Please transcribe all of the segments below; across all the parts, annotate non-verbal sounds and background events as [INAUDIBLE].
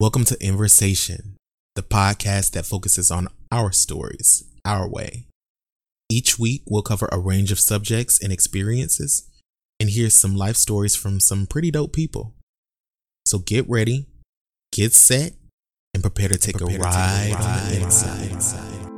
Welcome to Inversation, the podcast that focuses on our stories, our way. Each week, we'll cover a range of subjects and experiences and hear some life stories from some pretty dope people. So get ready, get set, and prepare to take, prepare a, ride take a ride on the inside. inside.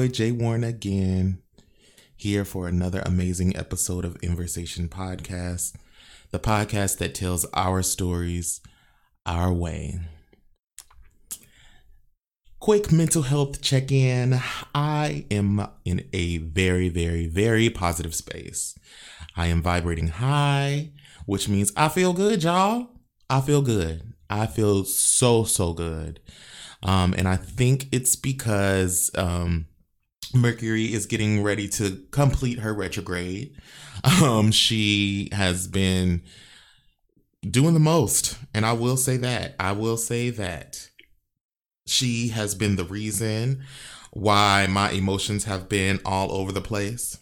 Boy Jay Warren again, here for another amazing episode of Inversation Podcast, the podcast that tells our stories our way. Quick mental health check in. I am in a very, very, very positive space. I am vibrating high, which means I feel good, y'all. I feel good. I feel so, so good. Um, and I think it's because um, Mercury is getting ready to complete her retrograde. Um, she has been doing the most. And I will say that. I will say that. She has been the reason why my emotions have been all over the place.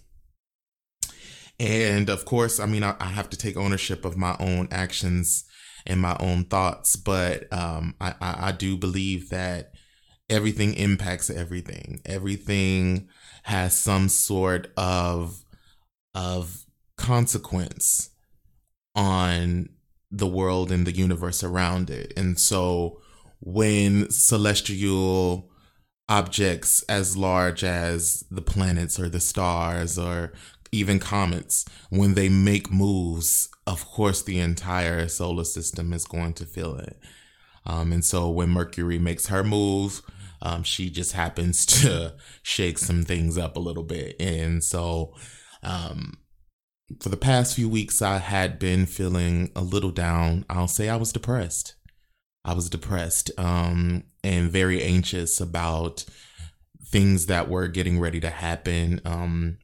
And of course, I mean, I, I have to take ownership of my own actions and my own thoughts, but um, I, I, I do believe that everything impacts everything. Everything has some sort of of consequence on the world and the universe around it. And so when celestial objects as large as the planets or the stars or even comets, when they make moves, of course, the entire solar system is going to feel it. Um, and so when Mercury makes her move, um, she just happens [LAUGHS] to shake some things up a little bit. And so, um, for the past few weeks, I had been feeling a little down. I'll say I was depressed. I was depressed um, and very anxious about things that were getting ready to happen. Um,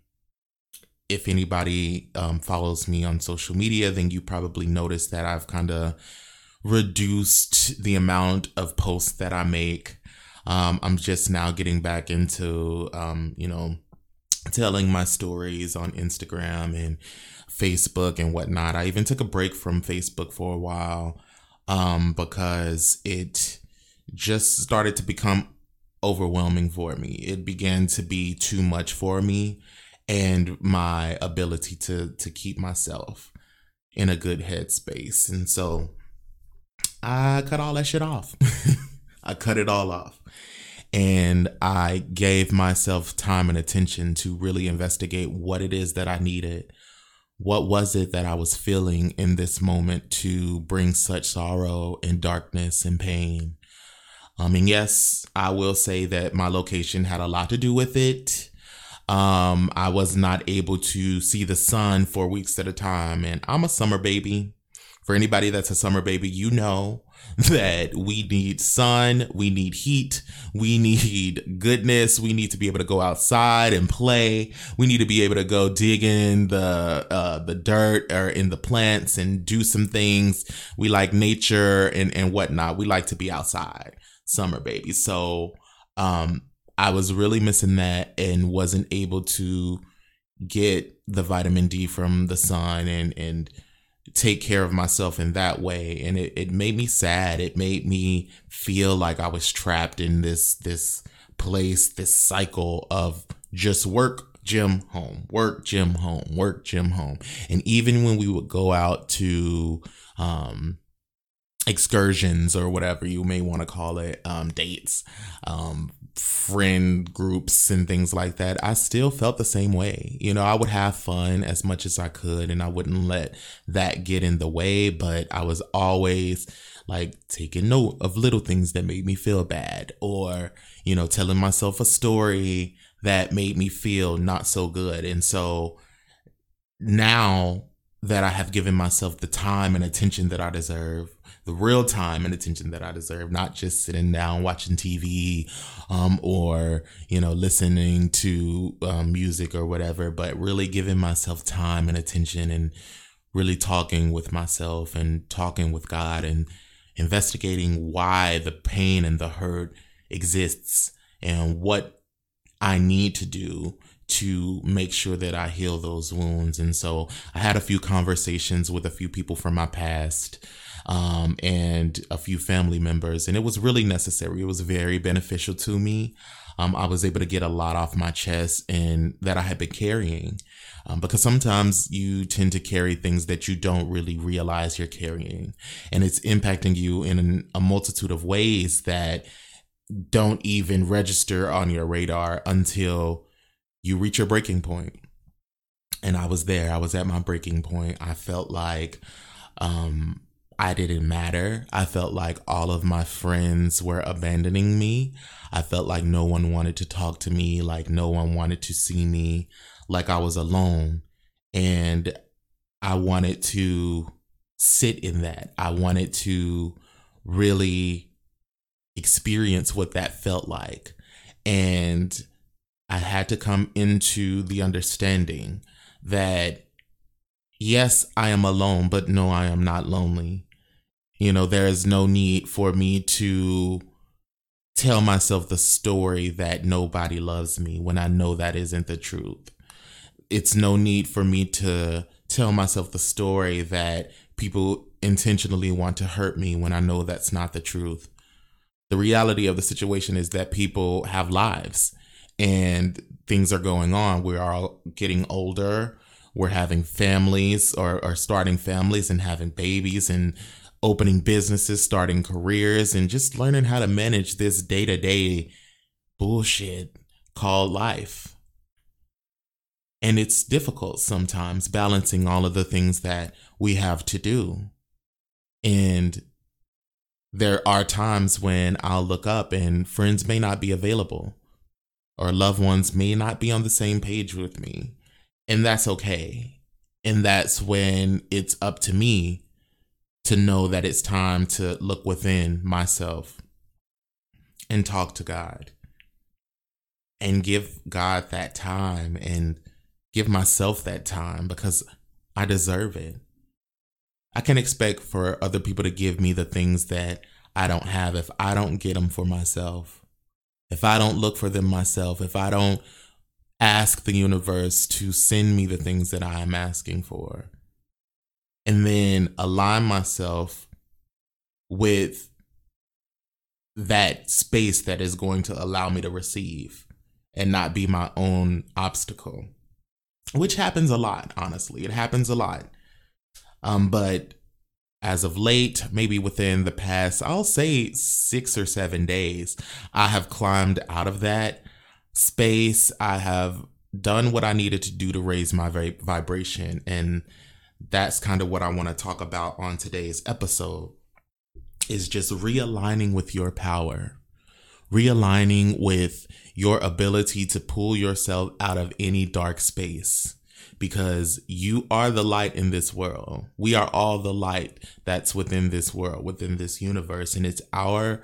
if anybody um, follows me on social media, then you probably noticed that I've kind of reduced the amount of posts that I make. Um, I'm just now getting back into, um, you know, telling my stories on Instagram and Facebook and whatnot. I even took a break from Facebook for a while um, because it just started to become overwhelming for me. It began to be too much for me and my ability to to keep myself in a good headspace. And so I cut all that shit off. [LAUGHS] I cut it all off. And I gave myself time and attention to really investigate what it is that I needed. What was it that I was feeling in this moment to bring such sorrow and darkness and pain? I mean, yes, I will say that my location had a lot to do with it. Um, I was not able to see the sun for weeks at a time, and I'm a summer baby. For anybody that's a summer baby, you know [LAUGHS] that we need sun, we need heat, we need goodness, we need to be able to go outside and play. We need to be able to go dig in the uh, the dirt or in the plants and do some things. We like nature and and whatnot. We like to be outside, summer baby. So um, I was really missing that and wasn't able to get the vitamin D from the sun and and take care of myself in that way. And it, it made me sad. It made me feel like i was trapped in this this place this cycle of just work gym home work gym home work gym home. And even when we would go out to um excursions or whatever you may want to call it um dates um friend groups and things like that, I still felt the same way. You know, I would have fun as much as I could and I wouldn't let that get in the way, but I was always like taking note of little things that made me feel bad or, you know, telling myself a story that made me feel not so good. And so now that I have given myself the time and attention that I deserve, the real time and attention that I deserve, not just sitting down watching TV um, or, you know, listening to um, music or whatever, but really giving myself time and attention and really talking with myself and talking with God and investigating why the pain and the hurt exists and what I need to do to make sure that I heal those wounds. And so I had a few conversations with a few people from my past um, and a few family members, and it was really necessary. It was very beneficial to me. Um, I was able to get a lot off my chest and that I had been carrying. Um, because sometimes you tend to carry things that you don't really realize you're carrying, and it's impacting you in a multitude of ways that don't even register on your radar until you reach your breaking point. And I was there. I was at my breaking point. I felt like um, I didn't matter. I felt like all of my friends were abandoning me. I felt like no one wanted to talk to me, like no one wanted to see me, like I was alone. And I wanted to sit in that. I wanted to really experience what that felt like. And I had to come into the understanding that yes, I am alone, but no, I am not lonely. You know, there is no need for me to tell myself the story that nobody loves me when I know that isn't the truth. It's no need for me to tell myself the story that people intentionally want to hurt me when I know that's not the truth. The reality of the situation is that people have lives and things are going on. We're all getting older. We're having families or, or starting families and having babies and opening businesses, starting careers, and just learning how to manage this day to day bullshit called life. And it's difficult sometimes balancing all of the things that we have to do. And there are times when I'll look up and friends may not be available or loved ones may not be on the same page with me. And that's okay. And that's when it's up to me to know that it's time to look within myself and talk to God and give God that time and give myself that time because I deserve it. I can expect for other people to give me the things that I don't have if I don't get them for myself if I don't look for them myself, if I don't ask the universe to send me the things that I am asking for, and then align myself with that space that is going to allow me to receive and not be my own obstacle, which happens a lot, honestly. It happens a lot. Um, but as of late, maybe within the past, I'll say six or seven days, I have climbed out of that space. I have done what I needed to do to raise my vibration. And that's kind of what I want to talk about on today's episode is just realigning with your power, realigning with your ability to pull yourself out of any dark space because you are the light in this world. We are all the light that's within this world, within this universe. And it's our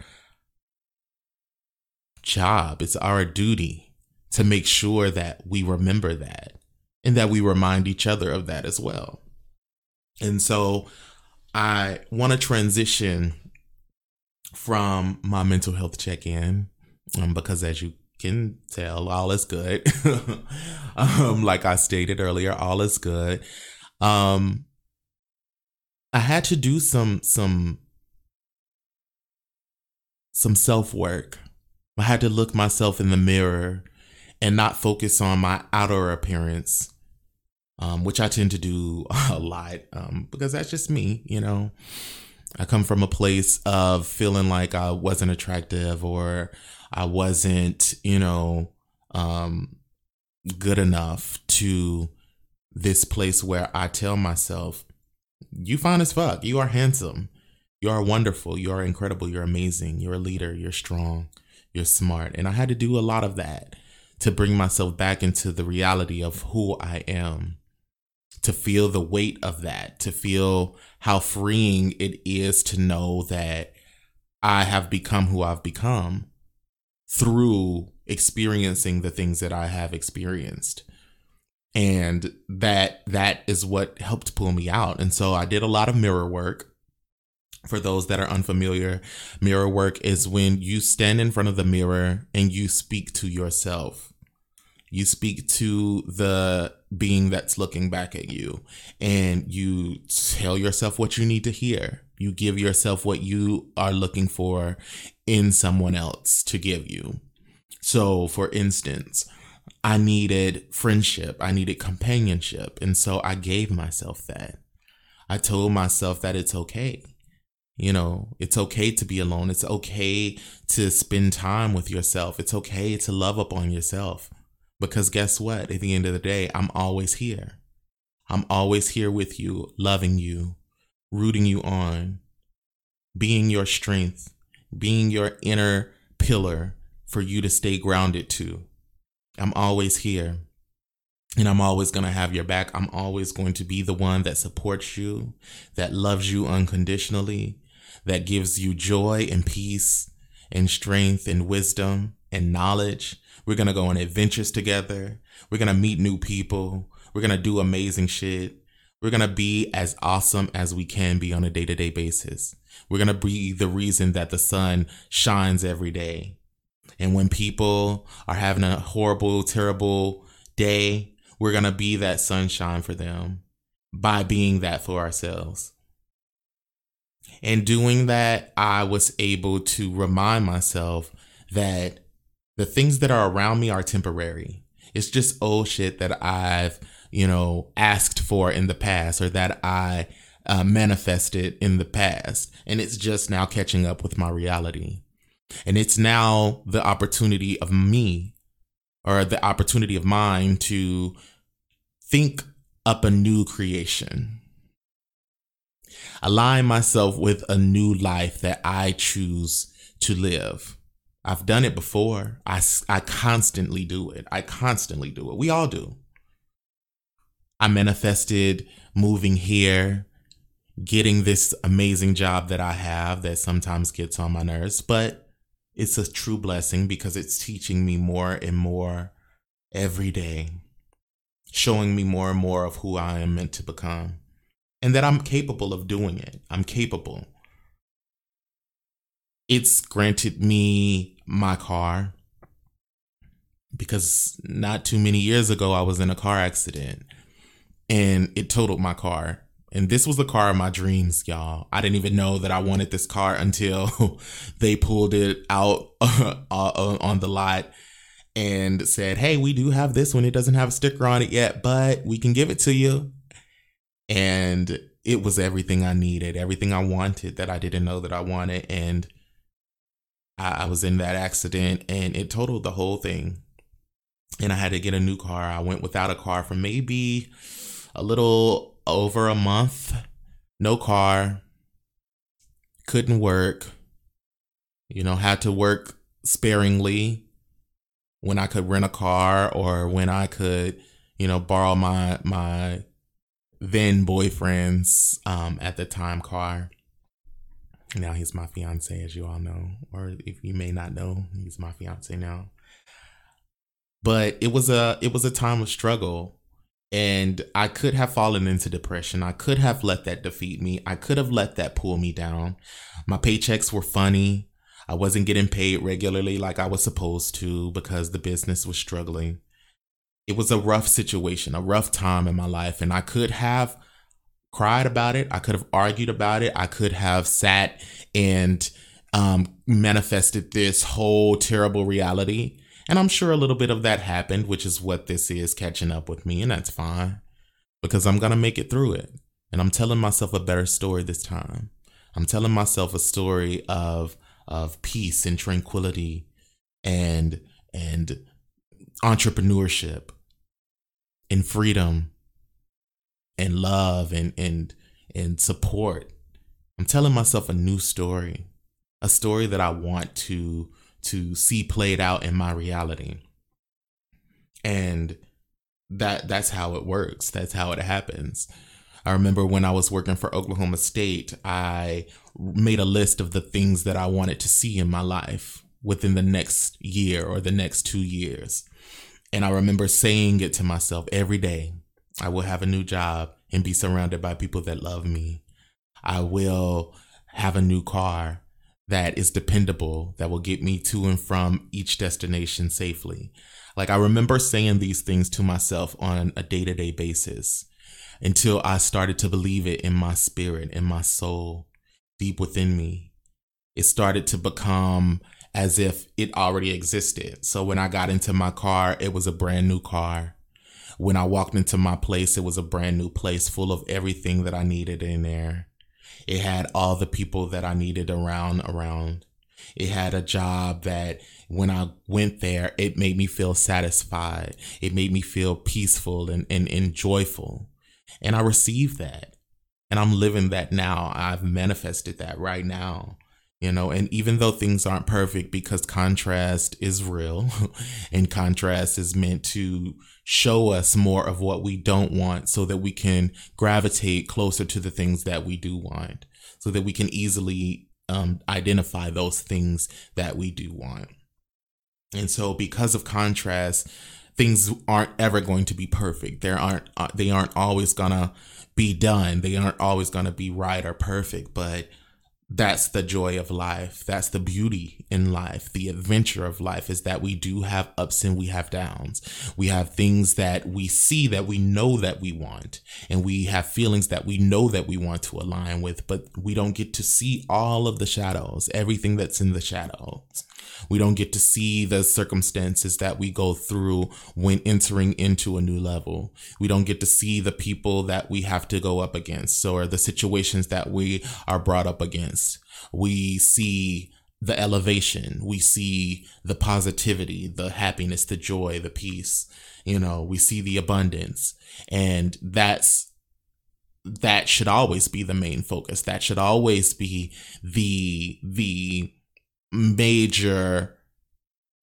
job, it's our duty to make sure that we remember that and that we remind each other of that as well. And so I want to transition from my mental health check in um, because, as you can tell all is good. [LAUGHS] um, like I stated earlier, all is good. Um, I had to do some some some self work. I had to look myself in the mirror and not focus on my outer appearance, um, which I tend to do [LAUGHS] a lot um, because that's just me, you know. I come from a place of feeling like I wasn't attractive or I wasn't, you know, um, good enough to this place where I tell myself, you fine as fuck. You are handsome. You are wonderful. You are incredible. You're amazing. You're a leader. You're strong. You're smart. And I had to do a lot of that to bring myself back into the reality of who I am, to feel the weight of that, to feel how freeing it is to know that I have become who I've become through experiencing the things that I have experienced. And that that is what helped pull me out. And so I did a lot of mirror work. For those that are unfamiliar, mirror work is when you stand in front of the mirror and you speak to yourself. You speak to the being that's looking back at you and you tell yourself what you need to hear. You give yourself what you are looking for in someone else to give you. So, for instance, I needed friendship, I needed companionship. And so I gave myself that. I told myself that it's okay. You know, it's okay to be alone. It's okay to spend time with yourself. It's okay to love upon yourself. Because guess what? At the end of the day, I'm always here. I'm always here with you, loving you, rooting you on, being your strength, being your inner pillar for you to stay grounded to. I'm always here and I'm always going to have your back. I'm always going to be the one that supports you, that loves you unconditionally, that gives you joy and peace and strength and wisdom and knowledge. We're going to go on adventures together. We're going to meet new people. We're going to do amazing shit. We're going to be as awesome as we can be on a day to day basis. We're going to be the reason that the sun shines every day. And when people are having a horrible, terrible day, we're going to be that sunshine for them by being that for ourselves. And doing that, I was able to remind myself that the things that are around me are temporary. It's just old shit that I've, you know, asked for in the past or that I uh, manifested in the past. And it's just now catching up with my reality. And it's now the opportunity of me or the opportunity of mine to think up a new creation. Align myself with a new life that I choose to live. I've done it before. I, I constantly do it. I constantly do it. We all do. I manifested moving here, getting this amazing job that I have that sometimes gets on my nerves, but it's a true blessing because it's teaching me more and more every day, showing me more and more of who I am meant to become, and that I'm capable of doing it. I'm capable. It's granted me my car because not too many years ago, I was in a car accident and it totaled my car. And this was the car of my dreams, y'all. I didn't even know that I wanted this car [LAUGHS] until they pulled it out [LAUGHS] uh, on the lot and said, Hey, we do have this one. It doesn't have a sticker on it yet, but we can give it to you. And it was everything I needed, everything I wanted that I didn't know that I wanted. And I, I was in that accident and it totaled the whole thing. And I had to get a new car. I went without a car for maybe a little over a month, no car, couldn't work, you know, had to work sparingly when I could rent a car or when I could, you know, borrow my my then boyfriend's um at the time car. Now he's my fiance, as you all know, or if you may not know, he's my fiance now. But it was a it was a time of struggle and I could have fallen into depression. I could have let that defeat me. I could have let that pull me down. My paychecks were funny. I wasn't getting paid regularly like I was supposed to because the business was struggling. It was a rough situation, a rough time in my life, and I could have cried about it. I could have argued about it. I could have sat and um, manifested this whole terrible reality and I'm sure a little bit of that happened, which is what this is catching up with me, and that's fine because I'm going to make it through it. And I'm telling myself a better story this time. I'm telling myself a story of of peace and tranquility and and entrepreneurship and freedom and love and and and support. I'm telling myself a new story, a story that I want to to see played out in my reality. And that that's how it works. That's how it happens. I remember when I was working for Oklahoma State, I made a list of the things that I wanted to see in my life within the next year or the next two years. And I remember saying it to myself every day I will have a new job and be surrounded by people that love me. I will have a new car that is dependable, that will get me to and from each destination safely. Like I remember saying these things to myself on a day to day basis until I started to believe it in my spirit, in my soul, deep within me. It started to become as if it already existed. So when I got into my car, it was a brand new car. When I walked into my place, it was a brand new place full of everything that I needed in there. It had all the people that I needed around around. It had a job that when I went there, it made me feel satisfied. It made me feel peaceful and, and, and joyful. And I received that. And I'm living that now. I've manifested that right now. You know, and even though things aren't perfect because contrast is real [LAUGHS] and contrast is meant to show us more of what we don't want so that we can gravitate closer to the things that we do want, so that we can easily um, identify those things that we do want. And so, because of contrast, things aren't ever going to be perfect. They aren't. Uh, they aren't always gonna be done. They aren't always gonna be right or perfect. But that's the joy of life. That's the beauty in life. The adventure of life is that we do have ups and we have downs. We have things that we see that we know that we want, and we have feelings that we know that we want to align with, but we don't get to see all of the shadows, everything that's in the shadows. We don't get to see the circumstances that we go through when entering into a new level. We don't get to see the people that we have to go up against or the situations that we are brought up against. We see the elevation. We see the positivity, the happiness, the joy, the peace. You know, we see the abundance. And that's that should always be the main focus. That should always be the the major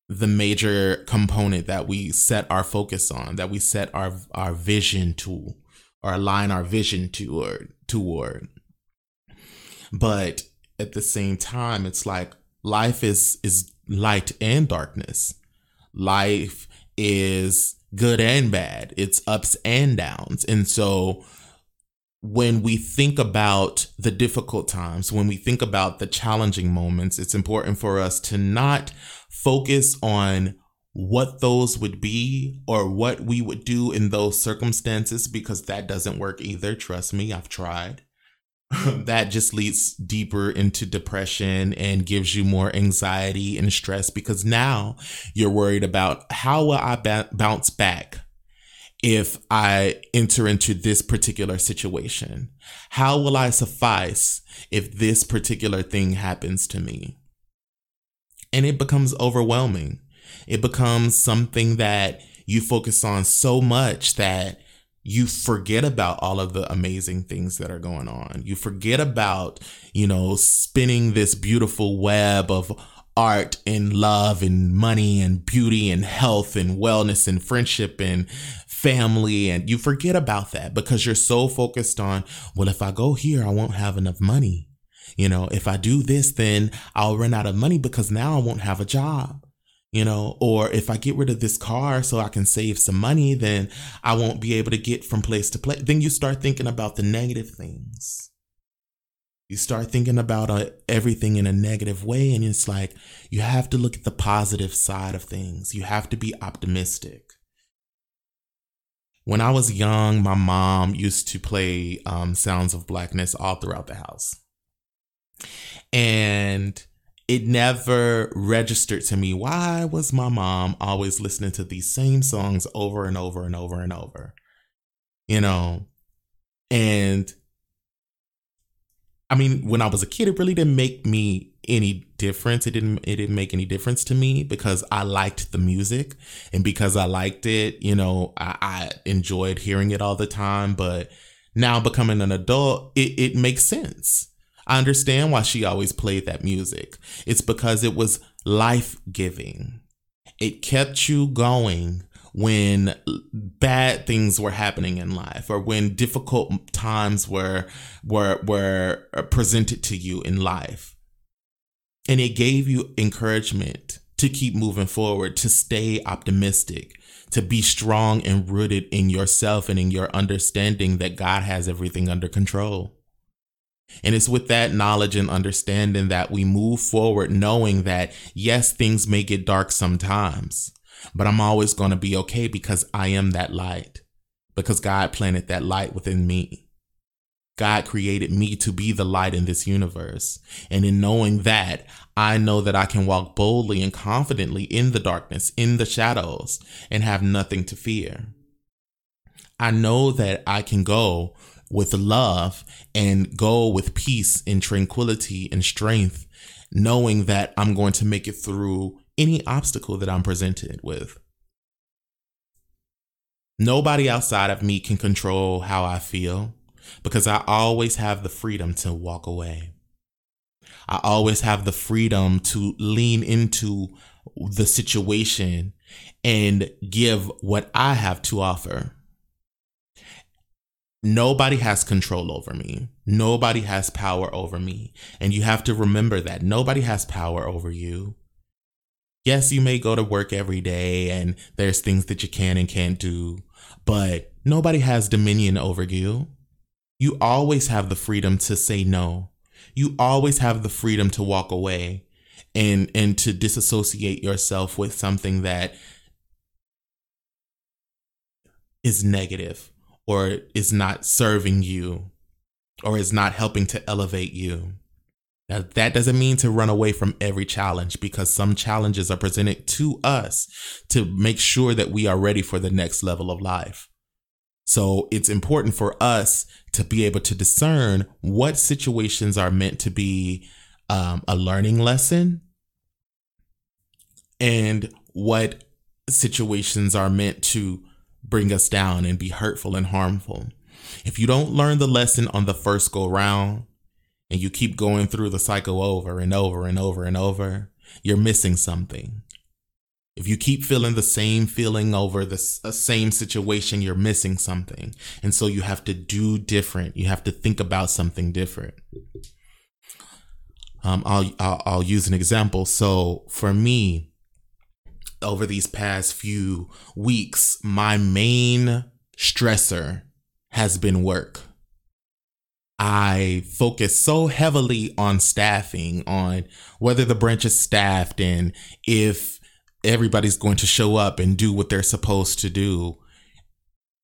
the major component that we set our focus on, that we set our our vision to, or align our vision to or toward. But at the same time, it's like life is is light and darkness. Life is good and bad. It's ups and downs. And so when we think about the difficult times, when we think about the challenging moments, it's important for us to not focus on what those would be or what we would do in those circumstances because that doesn't work either. Trust me, I've tried. [LAUGHS] that just leads deeper into depression and gives you more anxiety and stress because now you're worried about how will I ba- bounce back if I enter into this particular situation? How will I suffice if this particular thing happens to me? And it becomes overwhelming. It becomes something that you focus on so much that you forget about all of the amazing things that are going on. You forget about, you know, spinning this beautiful web of art and love and money and beauty and health and wellness and friendship and family. And you forget about that because you're so focused on well if i go here i won't have enough money. You know if i do this then i'll run out of money because now i won't have a job you know or if i get rid of this car so i can save some money then i won't be able to get from place to place. Then you start thinking about the negative things. You start thinking about uh, everything in a negative way and it's like you have to look at the positive side of things. You have to be optimistic. When I was young, my mom used to play um, Sounds of Blackness all throughout the house. And it never registered to me why was my mom always listening to these same songs over and over and over and over you know and i mean when i was a kid it really didn't make me any difference. It didn't it didn't make any difference to me because I liked the music and because I liked it, you know, I, I enjoyed hearing it all the time. But now becoming an adult, it, it makes sense. I understand why she always played that music. It's because it was life giving. It kept you going when bad things were happening in life or when difficult times were were were presented to you in life and it gave you encouragement to keep moving forward to stay optimistic to be strong and rooted in yourself and in your understanding that God has everything under control and it's with that knowledge and understanding that we move forward, knowing that yes, things may get dark sometimes, but I'm always going to be okay because I am that light, because God planted that light within me. God created me to be the light in this universe. And in knowing that, I know that I can walk boldly and confidently in the darkness, in the shadows, and have nothing to fear. I know that I can go with love and go with peace and tranquility and strength, knowing that I'm going to make it through any obstacle that I'm presented with. Nobody outside of me can control how I feel because I always have the freedom to walk away. I always have the freedom to lean into the situation and give what I have to offer. Nobody has control over me. Nobody has power over me. And you have to remember that nobody has power over you. Yes, you may go to work every day and there's things that you can and can't do, but nobody has dominion over you. You always have the freedom to say no. You always have the freedom to walk away and and to disassociate yourself with something that is negative or is not serving you or is not helping to elevate you. Now, that doesn't mean to run away from every challenge because some challenges are presented to us to make sure that we are ready for the next level of life. So it's important for us to be able to discern what situations are meant to be um, a learning lesson and what situations are meant to bring us down and be hurtful and harmful. If you don't learn the lesson on the first go round and you keep going through the cycle over and over and over and over, you're missing something. If you keep feeling the same feeling over the same situation, you're missing something. And so you have to do different. You have to think about something different. Um, I'll, I'll, I'll use an example. So for me, over these past few weeks, my main stressor has been work. I focus so heavily on staffing, on whether the branch is staffed and if everybody's going to show up and do what they're supposed to do.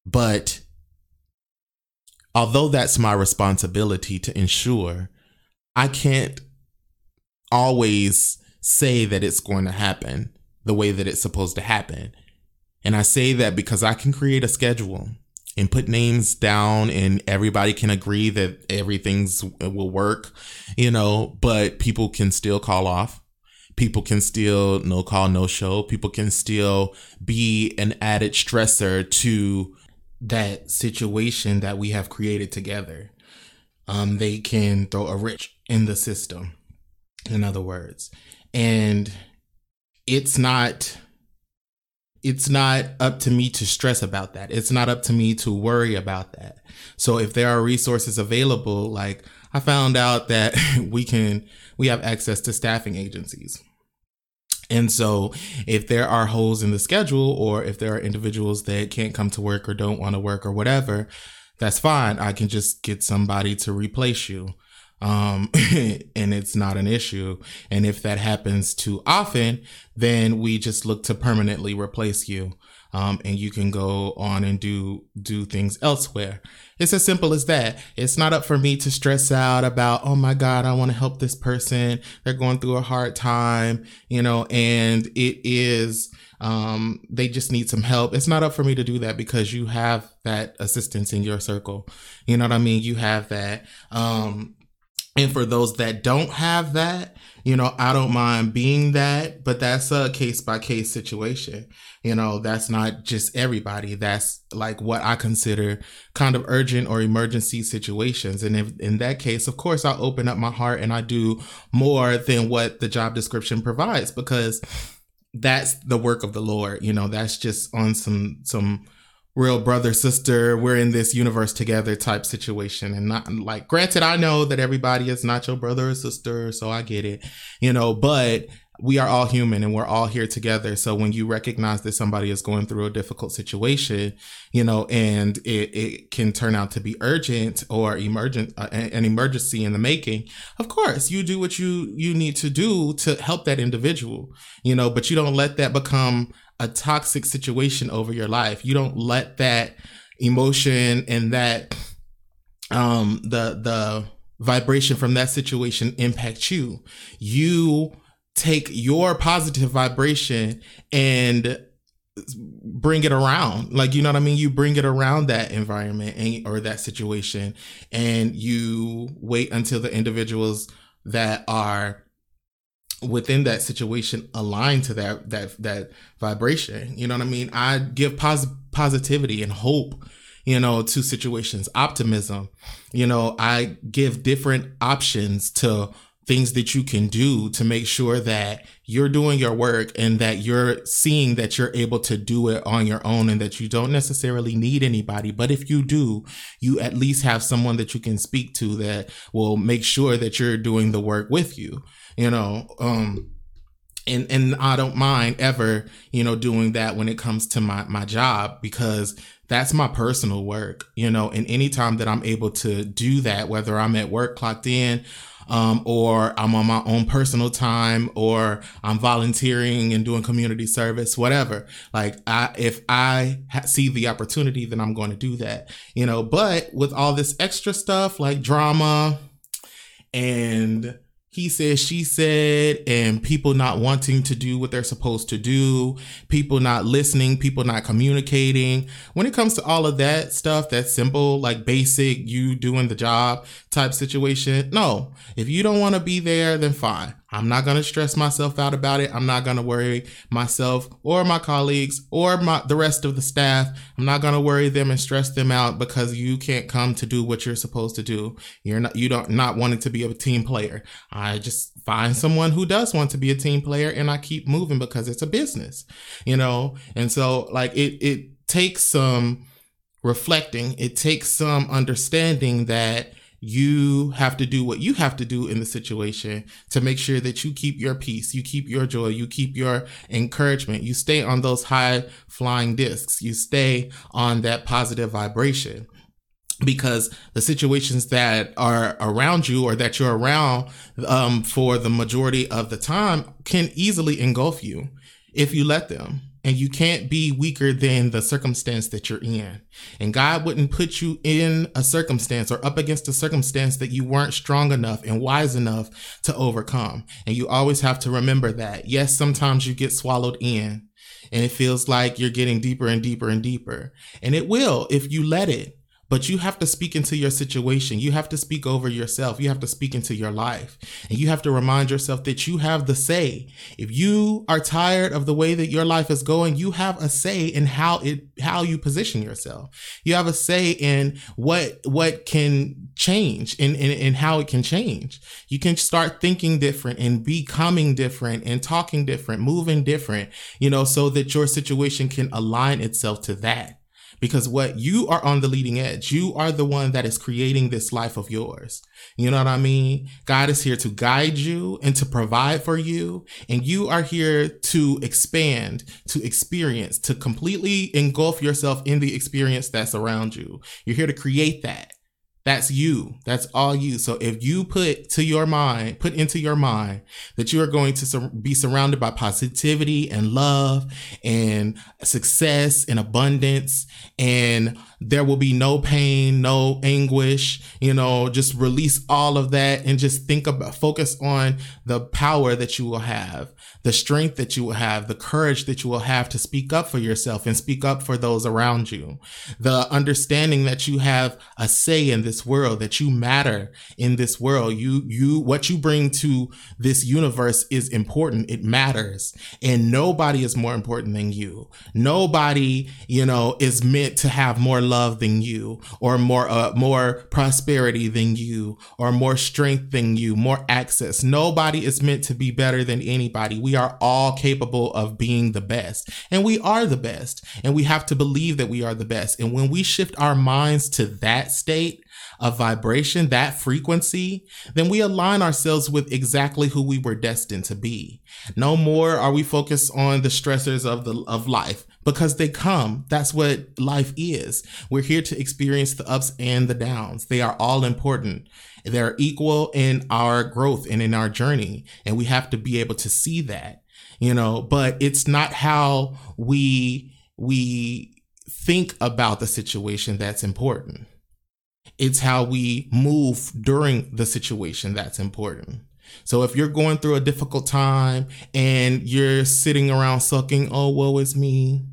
But although that's my responsibility to ensure, I can't always say that it's going to happen the way that it's supposed to happen. And I say that because I can create a schedule and put names down and everybody can agree that everything's will work, you know, but people can still call off. People can still no call, no show. People can still be an added stressor to that situation that we have created together. Um, they can throw a wrench in the system, in other words. And it's not it's not up to me to stress about that. It's not up to me to worry about that. So if there are resources available, like I found out that [LAUGHS] we can, we have access to staffing agencies. And so if there are holes in the schedule or if there are individuals that can't come to work or don't want to work or whatever, that's fine. I can just get somebody to replace you um, [LAUGHS] and it's not an issue. And if that happens too often, then we just look to permanently replace you. Um, and you can go on and do do things elsewhere. It's as simple as that. It's not up for me to stress out about, oh my God, I want to help this person. They're going through a hard time, you know, and it is um, they just need some help. It's not up for me to do that because you have that assistance in your circle. You know what I mean? You have that. Um, and for those that don't have that, you know, I don't mind being that, but that's a case by case situation. You know, that's not just everybody. That's like what I consider kind of urgent or emergency situations. And if, in that case, of course, I open up my heart and I do more than what the job description provides because that's the work of the Lord. You know, that's just on some some real brother sister we're in this universe together type situation and not like granted i know that everybody is not your brother or sister so i get it you know but we are all human and we're all here together. So when you recognize that somebody is going through a difficult situation, you know, and it, it can turn out to be urgent or emergent, uh, an emergency in the making, of course you do what you, you need to do to help that individual, you know, but you don't let that become a toxic situation over your life. You don't let that emotion and that, um, the, the, vibration from that situation impact you. You take your positive vibration and bring it around like you know what i mean you bring it around that environment and, or that situation and you wait until the individuals that are within that situation align to that that that vibration. You know what i mean? I give pos- positivity and hope you know to situations optimism. You know i give different options to things that you can do to make sure that you're doing your work and that you're seeing that you're able to do it on your own and that you don't necessarily need anybody. But if you do, you at least have someone that you can speak to that will make sure that you're doing the work with you, you know, um, and and I don't mind ever, you know, doing that when it comes to my my job because that's my personal work, you know, and anytime that I'm able to do that, whether I'm at work clocked in um, or I'm on my own personal time, or I'm volunteering and doing community service, whatever. Like, I, if I ha- see the opportunity, then I'm going to do that, you know. But with all this extra stuff like drama and he said, she said, and people not wanting to do what they're supposed to do, people not listening, people not communicating. When it comes to all of that stuff, that's simple, like basic, you doing the job type situation. No, if you don't want to be there, then fine. I'm not going to stress myself out about it. I'm not going to worry myself or my colleagues or my, the rest of the staff. I'm not going to worry them and stress them out because you can't come to do what you're supposed to do. You're not, you don't, not wanting to be a team player. I just find someone who does want to be a team player and I keep moving because it's a business, you know? And so like it, it takes some reflecting. It takes some understanding that you have to do what you have to do in the situation to make sure that you keep your peace, you keep your joy, you keep your encouragement, you stay on those high flying discs, you stay on that positive vibration. Because the situations that are around you or that you're around um, for the majority of the time can easily engulf you if you let them and you can't be weaker than the circumstance that you're in. And God wouldn't put you in a circumstance or up against a circumstance that you weren't strong enough and wise enough to overcome. And you always have to remember that. Yes, sometimes you get swallowed in and it feels like you're getting deeper and deeper and deeper. And it will if you let it. But you have to speak into your situation. You have to speak over yourself. You have to speak into your life. And you have to remind yourself that you have the say. If you are tired of the way that your life is going, you have a say in how it how you position yourself. You have a say in what what can change and, and, and how it can change. You can start thinking different and becoming different and talking different, moving different, you know, so that your situation can align itself to that because what you are on the leading edge. You are the one that is creating this life of yours. You know what I mean? God is here to guide you and to provide for you. And you are here to expand, to experience, to completely engulf yourself in the experience that's around you. You're here to create that. That's you. That's all you. So if you put to your mind, put into your mind that you are going to be surrounded by positivity and love and success and abundance and there will be no pain, no anguish, you know, just release all of that and just think about, focus on the power that you will have, the strength that you will have, the courage that you will have to speak up for yourself and speak up for those around you, the understanding that you have a say in this world, that you matter in this world. You, you, what you bring to this universe is important. It matters. And nobody is more important than you. Nobody, you know, is meant to have more love than you or more, uh, more prosperity than you or more strength than you, more access. Nobody is meant to be better than anybody. We are all capable of being the best and we are the best and we have to believe that we are the best. And when we shift our minds to that state of vibration, that frequency, then we align ourselves with exactly who we were destined to be. No more are we focused on the stressors of the of life because they come. That's what life is. We're here to experience the ups and the downs. They are all important. They're equal in our growth and in our journey. And we have to be able to see that, you know, but it's not how we, we think about the situation that's important. It's how we move during the situation that's important. So if you're going through a difficult time and you're sitting around sucking, oh, woe is me.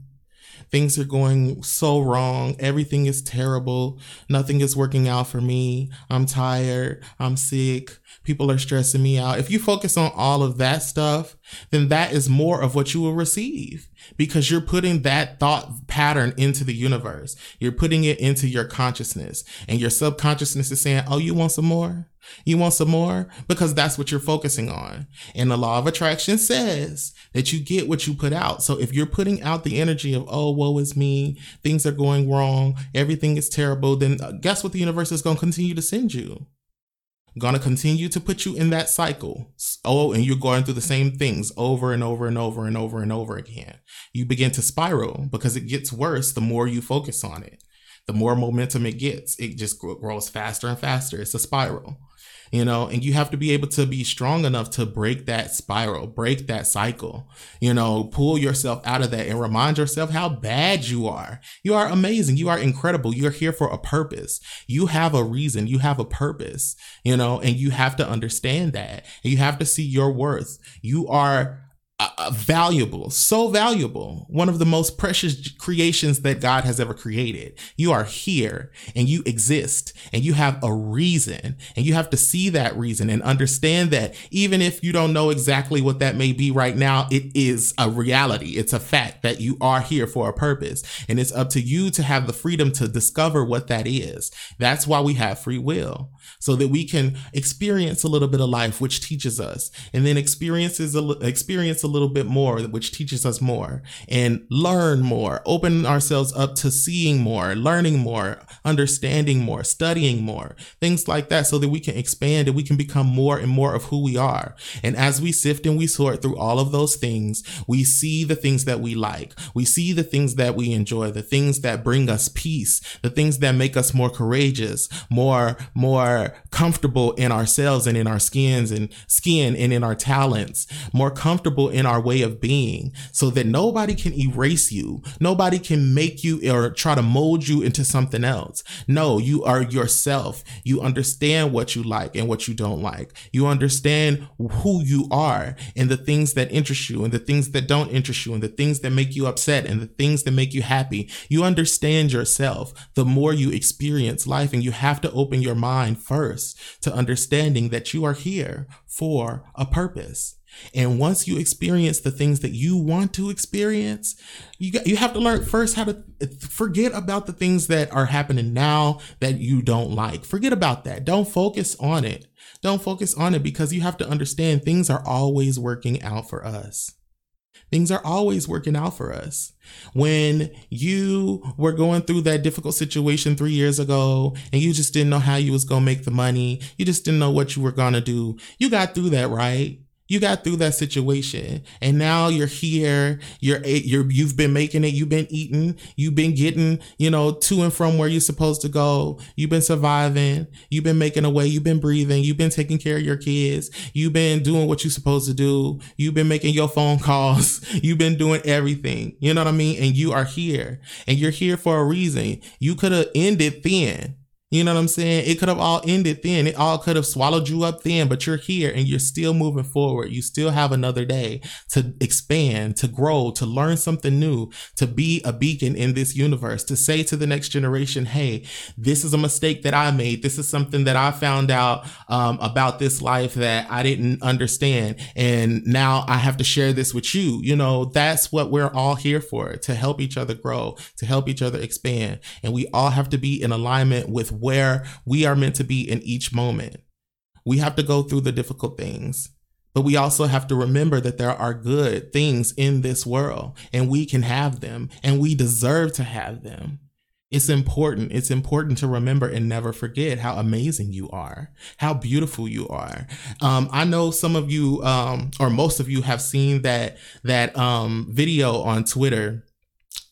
Things are going so wrong. Everything is terrible. Nothing is working out for me. I'm tired. I'm sick. People are stressing me out. If you focus on all of that stuff, then that is more of what you will receive because you're putting that thought pattern into the universe. You're putting it into your consciousness and your subconsciousness is saying, Oh, you want some more? You want some more? Because that's what you're focusing on. And the law of attraction says that you get what you put out. So if you're putting out the energy of, oh, woe is me, things are going wrong, everything is terrible, then uh, guess what the universe is going to continue to send you? Going to continue to put you in that cycle. Oh, and you're going through the same things over and over and over and over and over again. You begin to spiral because it gets worse the more you focus on it. The more momentum it gets, it just grows faster and faster. It's a spiral you know, and you have to be able to be strong enough to break that spiral, break that cycle, you know, pull yourself out of that and remind yourself how bad you are. You are amazing. You are incredible. You're here for a purpose. You have a reason. You have a purpose, you know, and you have to understand that. And you have to see your worth. You are valuable, so valuable, one of the most precious creations that God has ever created. You are here and you exist and you have a reason and you have to see that reason and understand that even if you don't know exactly what that may be right now, it is a reality. It's a fact that you are here for a purpose and it's up to you to have the freedom to discover what that is. That's why we have free will so that we can experience a little bit of life, which teaches us and then experiences, experience a little bit more, which teaches us more and learn more, open ourselves up to seeing more, learning more, understanding more, studying more, things like that, so that we can expand and we can become more and more of who we are. And as we sift and we sort through all of those things, we see the things that we like. We see the things that we enjoy, the things that bring us peace, the things that make us more courageous, more, more comfortable in ourselves and in our skins and skin and in our talents, more comfortable in in our way of being so that nobody can erase you. Nobody can make you or try to mold you into something else. No, you are yourself. You understand what you like and what you don't like. You understand who you are and the things that interest you and the things that don't interest you and the things that make you upset and the things that make you happy. You understand yourself the more you experience life and you have to open your mind first to understanding that you are here for a purpose. And once you experience the things that you want to experience, you got, you have to learn first how to forget about the things that are happening now that you don't like. Forget about that. Don't focus on it. Don't focus on it because you have to understand things are always working out for us. Things are always working out for us. When you were going through that difficult situation three years ago and you just didn't know how you was going to make the money, you just didn't know what you were going to do, you got through that, right? You got through that situation and now you're here you're you're you've been making it you've been eating you've been getting you know to and from where you're supposed to go. You've been surviving you've been making a way you've been breathing you've been taking care of your kids you've been doing what you're supposed to do you've been making your phone [LAUGHS] calls you've been doing everything you know what i mean? And you are here and you're here for a reason. You could have ended then You know what I'm saying? It could have all ended then. It all could have swallowed you up then, but you're here and you're still moving forward. You still have another day to expand, to grow, to learn something new, to be a beacon in this universe, to say to the next generation, hey, this is a mistake that I made. This is something that I found out um, about this life that I didn't understand. And now I have to share this with you. You know, that's what we're all here for to help each other grow, to help each other expand. And we all have to be in alignment with where we are meant to be in each moment. We have to go through the difficult things, but we also have to remember that there are good things in this world and we can have them and we deserve to have them. It's important. It's important to remember and never forget how amazing you are, how beautiful you are. Um, I know some of you, um, or most of you, have seen that that um, video on Twitter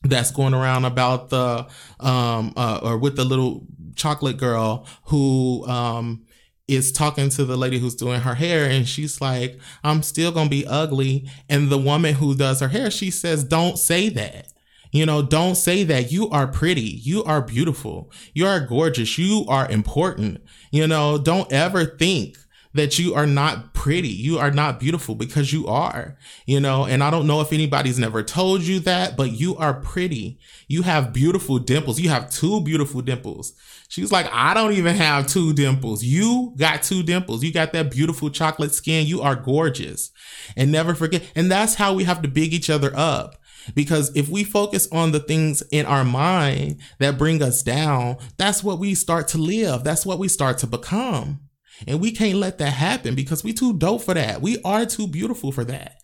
that's going around about the um, uh, or with the little chocolate girl who um is talking to the lady who's doing her hair and she's like i'm still gonna be ugly and the woman who does her hair she says don't say that you know don't say that you are pretty you are beautiful you are gorgeous you are important you know don't ever think that you are not pretty, you are not beautiful because you are, you know. And I don't know if anybody's never told you that, but you are pretty. You have beautiful dimples. You have two beautiful dimples. She's like, I don't even have two dimples. You got two dimples. You got that beautiful chocolate skin. You are gorgeous. And never forget. And that's how we have to big each other up. Because if we focus on the things in our mind that bring us down, that's what we start to live. That's what we start to become. And we can't let that happen because we too dope for that. We are too beautiful for that.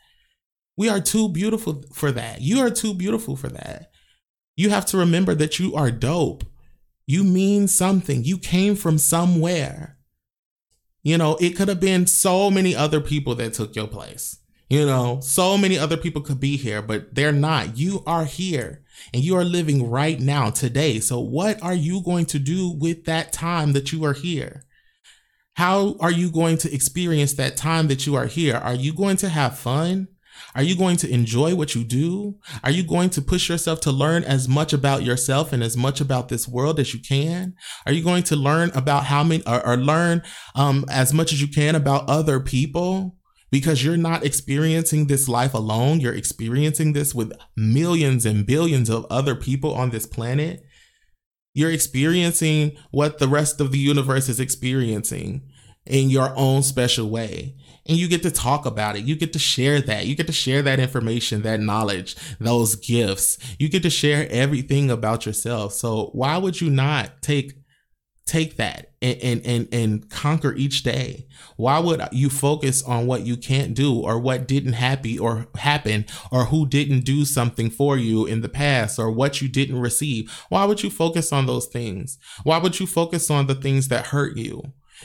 We are too beautiful for that. You are too beautiful for that. You have to remember that you are dope. You mean something. You came from somewhere. You know, it could have been so many other people that took your place. You know, so many other people could be here, but they're not. You are here and you are living right now, today. So, what are you going to do with that time that you are here? How are you going to experience that time that you are here? Are you going to have fun? Are you going to enjoy what you do? Are you going to push yourself to learn as much about yourself and as much about this world as you can? Are you going to learn about how many or, or learn um, as much as you can about other people? Because you're not experiencing this life alone. You're experiencing this with millions and billions of other people on this planet. You're experiencing what the rest of the universe is experiencing in your own special way. And you get to talk about it. You get to share that. You get to share that information, that knowledge, those gifts. You get to share everything about yourself. So why would you not take take that and, and and and conquer each day why would you focus on what you can't do or what didn't happen or happen or who didn't do something for you in the past or what you didn't receive why would you focus on those things why would you focus on the things that hurt you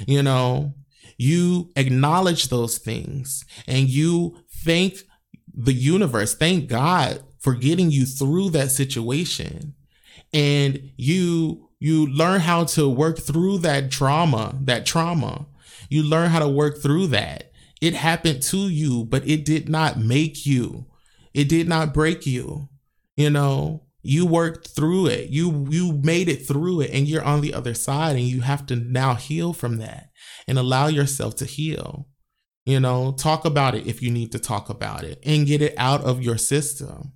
you know you acknowledge those things and you thank the universe thank god for getting you through that situation and you you learn how to work through that trauma, that trauma. You learn how to work through that. It happened to you, but it did not make you. It did not break you. You know, you worked through it. You you made it through it and you're on the other side and you have to now heal from that and allow yourself to heal. You know, talk about it if you need to talk about it and get it out of your system.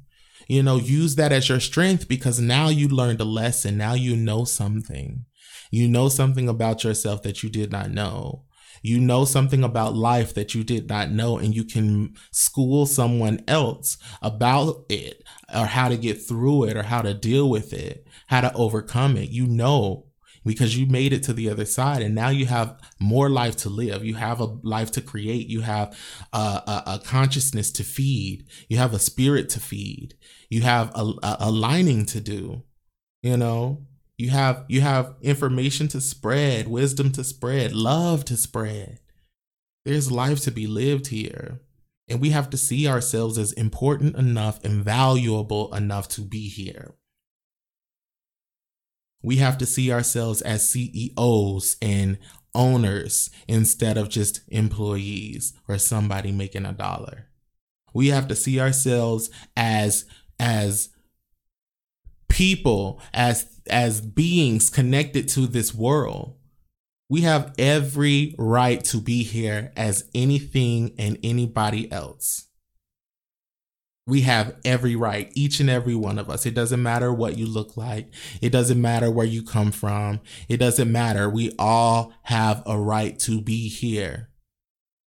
You know, use that as your strength because now you learned a lesson. Now you know something. You know something about yourself that you did not know. You know something about life that you did not know, and you can school someone else about it or how to get through it or how to deal with it, how to overcome it. You know because you made it to the other side and now you have more life to live. You have a life to create. You have a, a, a consciousness to feed. You have a spirit to feed. You have a, a, a lining to do you know you have you have information to spread wisdom to spread love to spread. There's life to be lived here. And we have to see ourselves as important enough and valuable enough to be here. We have to see ourselves as CEOs and owners instead of just employees or somebody making a dollar. We have to see ourselves as as people, as as beings connected to this world, we have every right to be here as anything and anybody else. We have every right, each and every one of us. It doesn't matter what you look like. It doesn't matter where you come from. It doesn't matter. We all have a right to be here.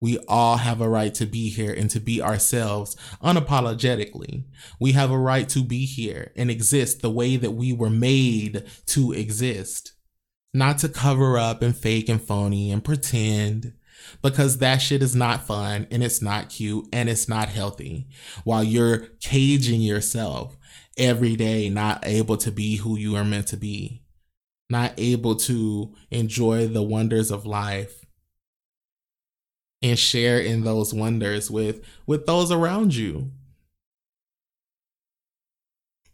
We all have a right to be here and to be ourselves unapologetically. We have a right to be here and exist the way that we were made to exist. Not to cover up and fake and phony and pretend because that shit is not fun and it's not cute and it's not healthy while you're caging yourself every day, not able to be who you are meant to be, not able to enjoy the wonders of life and share in those wonders with with those around you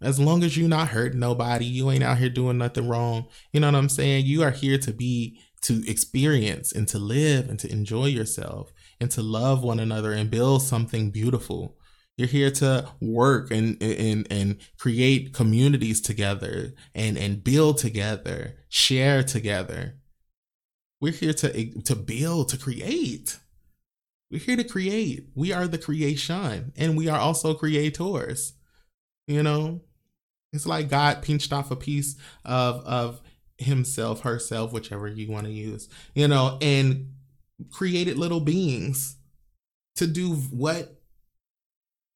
as long as you're not hurting nobody you ain't out here doing nothing wrong you know what i'm saying you are here to be to experience and to live and to enjoy yourself and to love one another and build something beautiful. You're here to work and and and create communities together and and build together, share together. We're here to to build, to create. We're here to create. We are the creation and we are also creators. You know, it's like God pinched off a piece of of himself, herself, whichever you want to use, you know, and created little beings to do what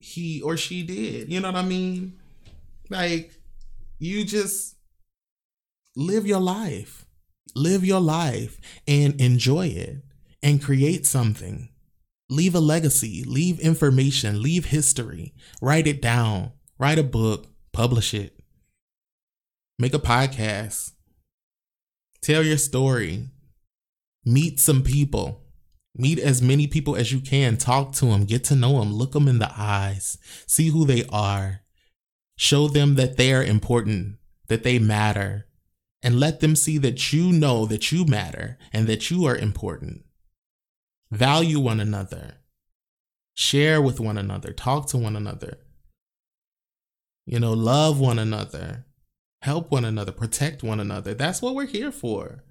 he or she did. You know what I mean? Like, you just live your life, live your life and enjoy it and create something. Leave a legacy, leave information, leave history, write it down, write a book, publish it, make a podcast, Tell your story. Meet some people. Meet as many people as you can. Talk to them. Get to know them. Look them in the eyes. See who they are. Show them that they are important, that they matter, and let them see that you know that you matter and that you are important. Value one another. Share with one another. Talk to one another. You know, love one another help one another, protect one another. That's what we're here for.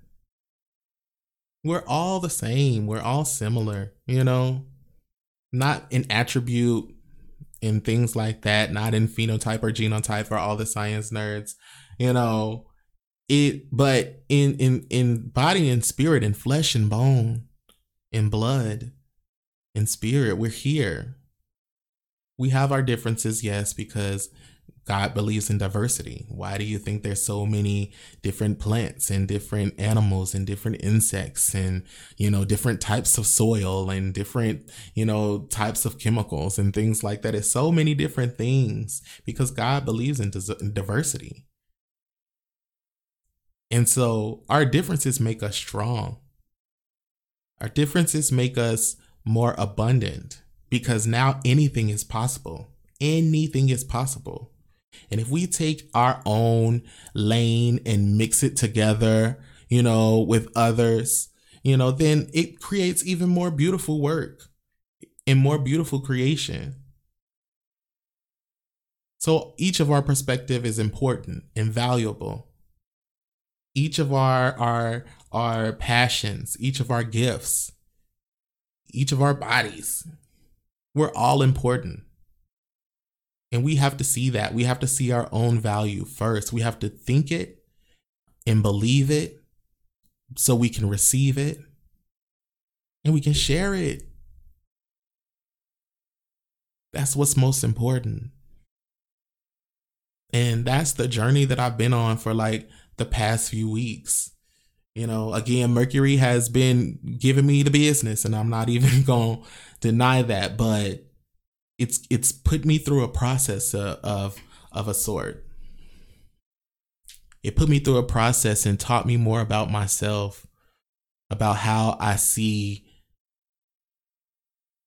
We're all the same. We're all similar, you know, not in attribute and things like that, not in phenotype or genotype for all the science nerds, you know, it, but in, in, in body and spirit and flesh and bone and blood in spirit, we're here. We have our differences, yes, because God believes in diversity. Why do you think there's so many different plants and different animals and different insects and, you know, different types of soil and different, you know, types of chemicals and things like that? It's so many different things because God believes in diversity. And so our differences make us strong. Our differences make us more abundant because now anything is possible. Anything is possible and if we take our own lane and mix it together, you know, with others, you know, then it creates even more beautiful work and more beautiful creation. So each of our perspective is important and valuable. Each of our our our passions, each of our gifts, each of our bodies, we're all important. And we have to see that. We have to see our own value first. We have to think it and believe it so we can receive it and we can share it. That's what's most important. And that's the journey that I've been on for like the past few weeks. You know, again, Mercury has been giving me the business, and I'm not [LAUGHS] even going to deny that. But it's it's put me through a process of, of of a sort. It put me through a process and taught me more about myself, about how I see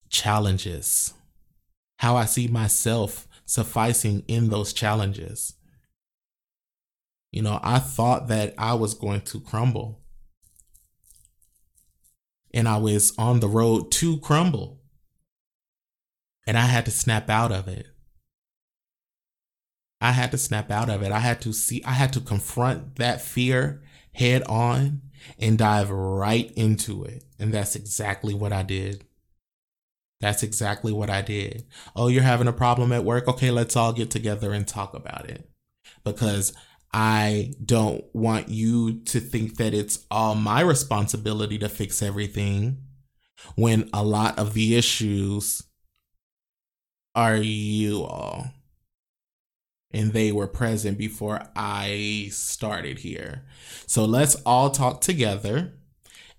challenges, how I see myself sufficing in those challenges. You know, I thought that I was going to crumble. And I was on the road to crumble and I had to snap out of it. I had to snap out of it. I had to see, I had to confront that fear head on and dive right into it. And that's exactly what I did. That's exactly what I did. Oh, you're having a problem at work? Okay, let's all get together and talk about it. Because I don't want you to think that it's all my responsibility to fix everything when a lot of the issues are you all. And they were present before I started here. So let's all talk together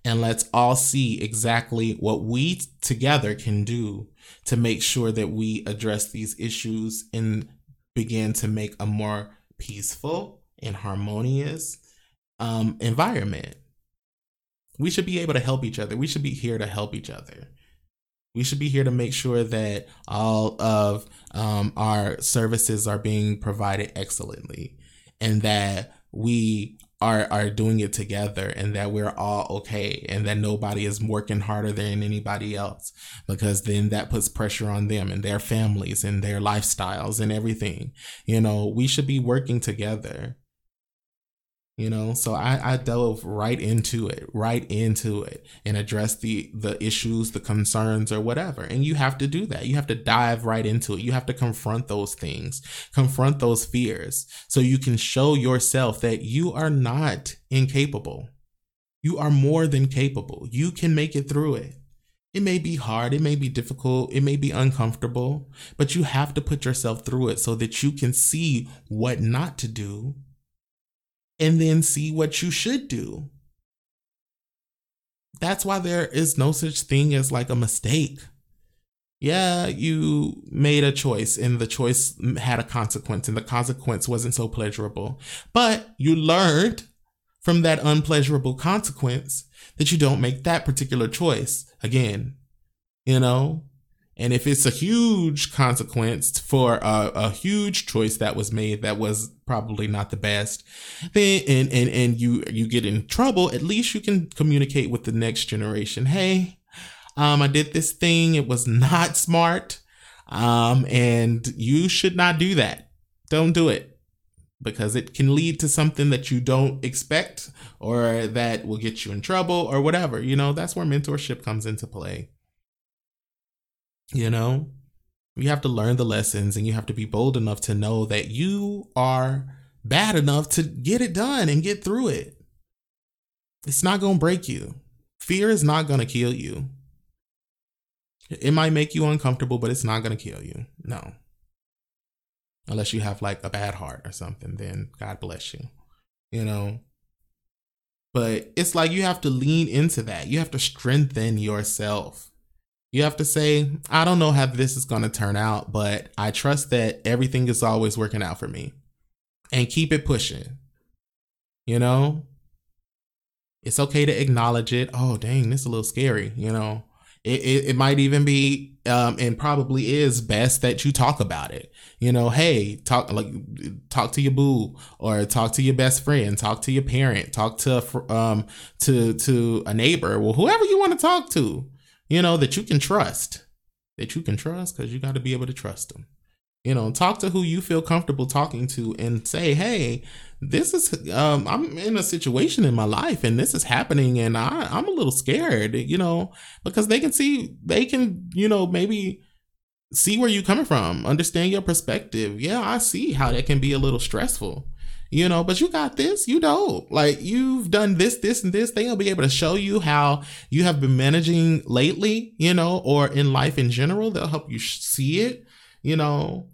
and let's all see exactly what we together can do to make sure that we address these issues and begin to make a more peaceful and harmonious um, environment. We should be able to help each other. We should be here to help each other. We should be here to make sure that all of um, our services are being provided excellently and that we are are doing it together and that we're all okay and that nobody is working harder than anybody else because then that puts pressure on them and their families and their lifestyles and everything you know we should be working together you know? So I, I delve right into it right into it and address the the issues the concerns or whatever. And you have to do that. You have to dive right into it. You have to confront those things confront those fears so you can show yourself that you are not incapable. You are more than capable. You can make it through it. It may be hard, it may be difficult, it may be uncomfortable, but you have to put yourself through it so that you can see what not to do and then see what you should do. That's why there is no such thing as like a mistake. Yeah, you made a choice and the choice had a consequence and the consequence wasn't so pleasurable. But you learned from that unpleasurable consequence that you don't make that particular choice again. You know, and if it's a huge consequence for a, a, huge choice that was made that was probably not the best, then and, and and you you get in trouble, at least you can communicate with the next generation. Hey, um, I did this thing, it was not smart. Um, and you should not do that. Don't do it because it can lead to something that you don't expect or that will get you in trouble or whatever. You know, that's where mentorship comes into play. You know, you have to learn the lessons and you have to be bold enough to know that you are bad enough to get it done and get through it. It's not going to break you. Fear is not going to kill you. It might make you uncomfortable, but it's not going to kill you. No. Unless you have like a bad heart or something, then God bless you. You know? But it's like you have to lean into that. You have to strengthen yourself you have to say, I don't know how this is going to turn out, but I trust that everything is always working out for me and keep it pushing. You know, it's okay to acknowledge it. Oh, dang, this is a little scary. You know, it, it, it might even be, um, and probably is best that you talk about it. You know, hey, talk like talk to your boo or talk to your best friend, talk to your parent, talk to um to to a neighbor, well, whoever you want to talk to you know, that you can trust, that you can trust because you got to be able to trust them. You know, talk to who you feel comfortable talking to and say, hey, this is, um, I'm in a situation in my life and this is happening and I, I'm a little scared, you know, because they can see, they can, you know, maybe see where you're coming from, understand your perspective. Yeah, I see how that can be a little stressful you know, but you got this, you know, like you've done this, this, and this. They'll be able to show you how you have been managing lately, you know, or in life in general. They'll help you see it, you know,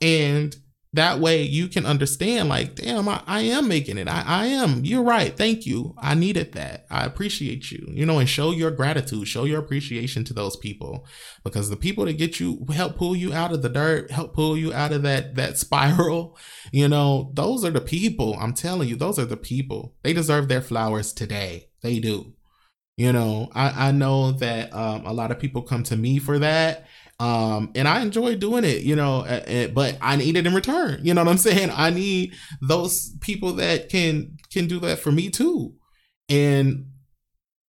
and that way you can understand like damn I, I am making it. I, I am. You're right. Thank you. I needed that. I appreciate you. You know and show your gratitude. Show your appreciation to those people. Because the people that get you help pull you out of the dirt help pull you out of that that spiral [LAUGHS] you know those are the people. I'm telling you those are the people. They deserve their flowers today. They do. You know i i know that um, a lot of people come to me for that um, and I enjoy doing it, you know, but I need it in return. You know what I'm [LAUGHS] saying? I need those people that can can do that for me too. And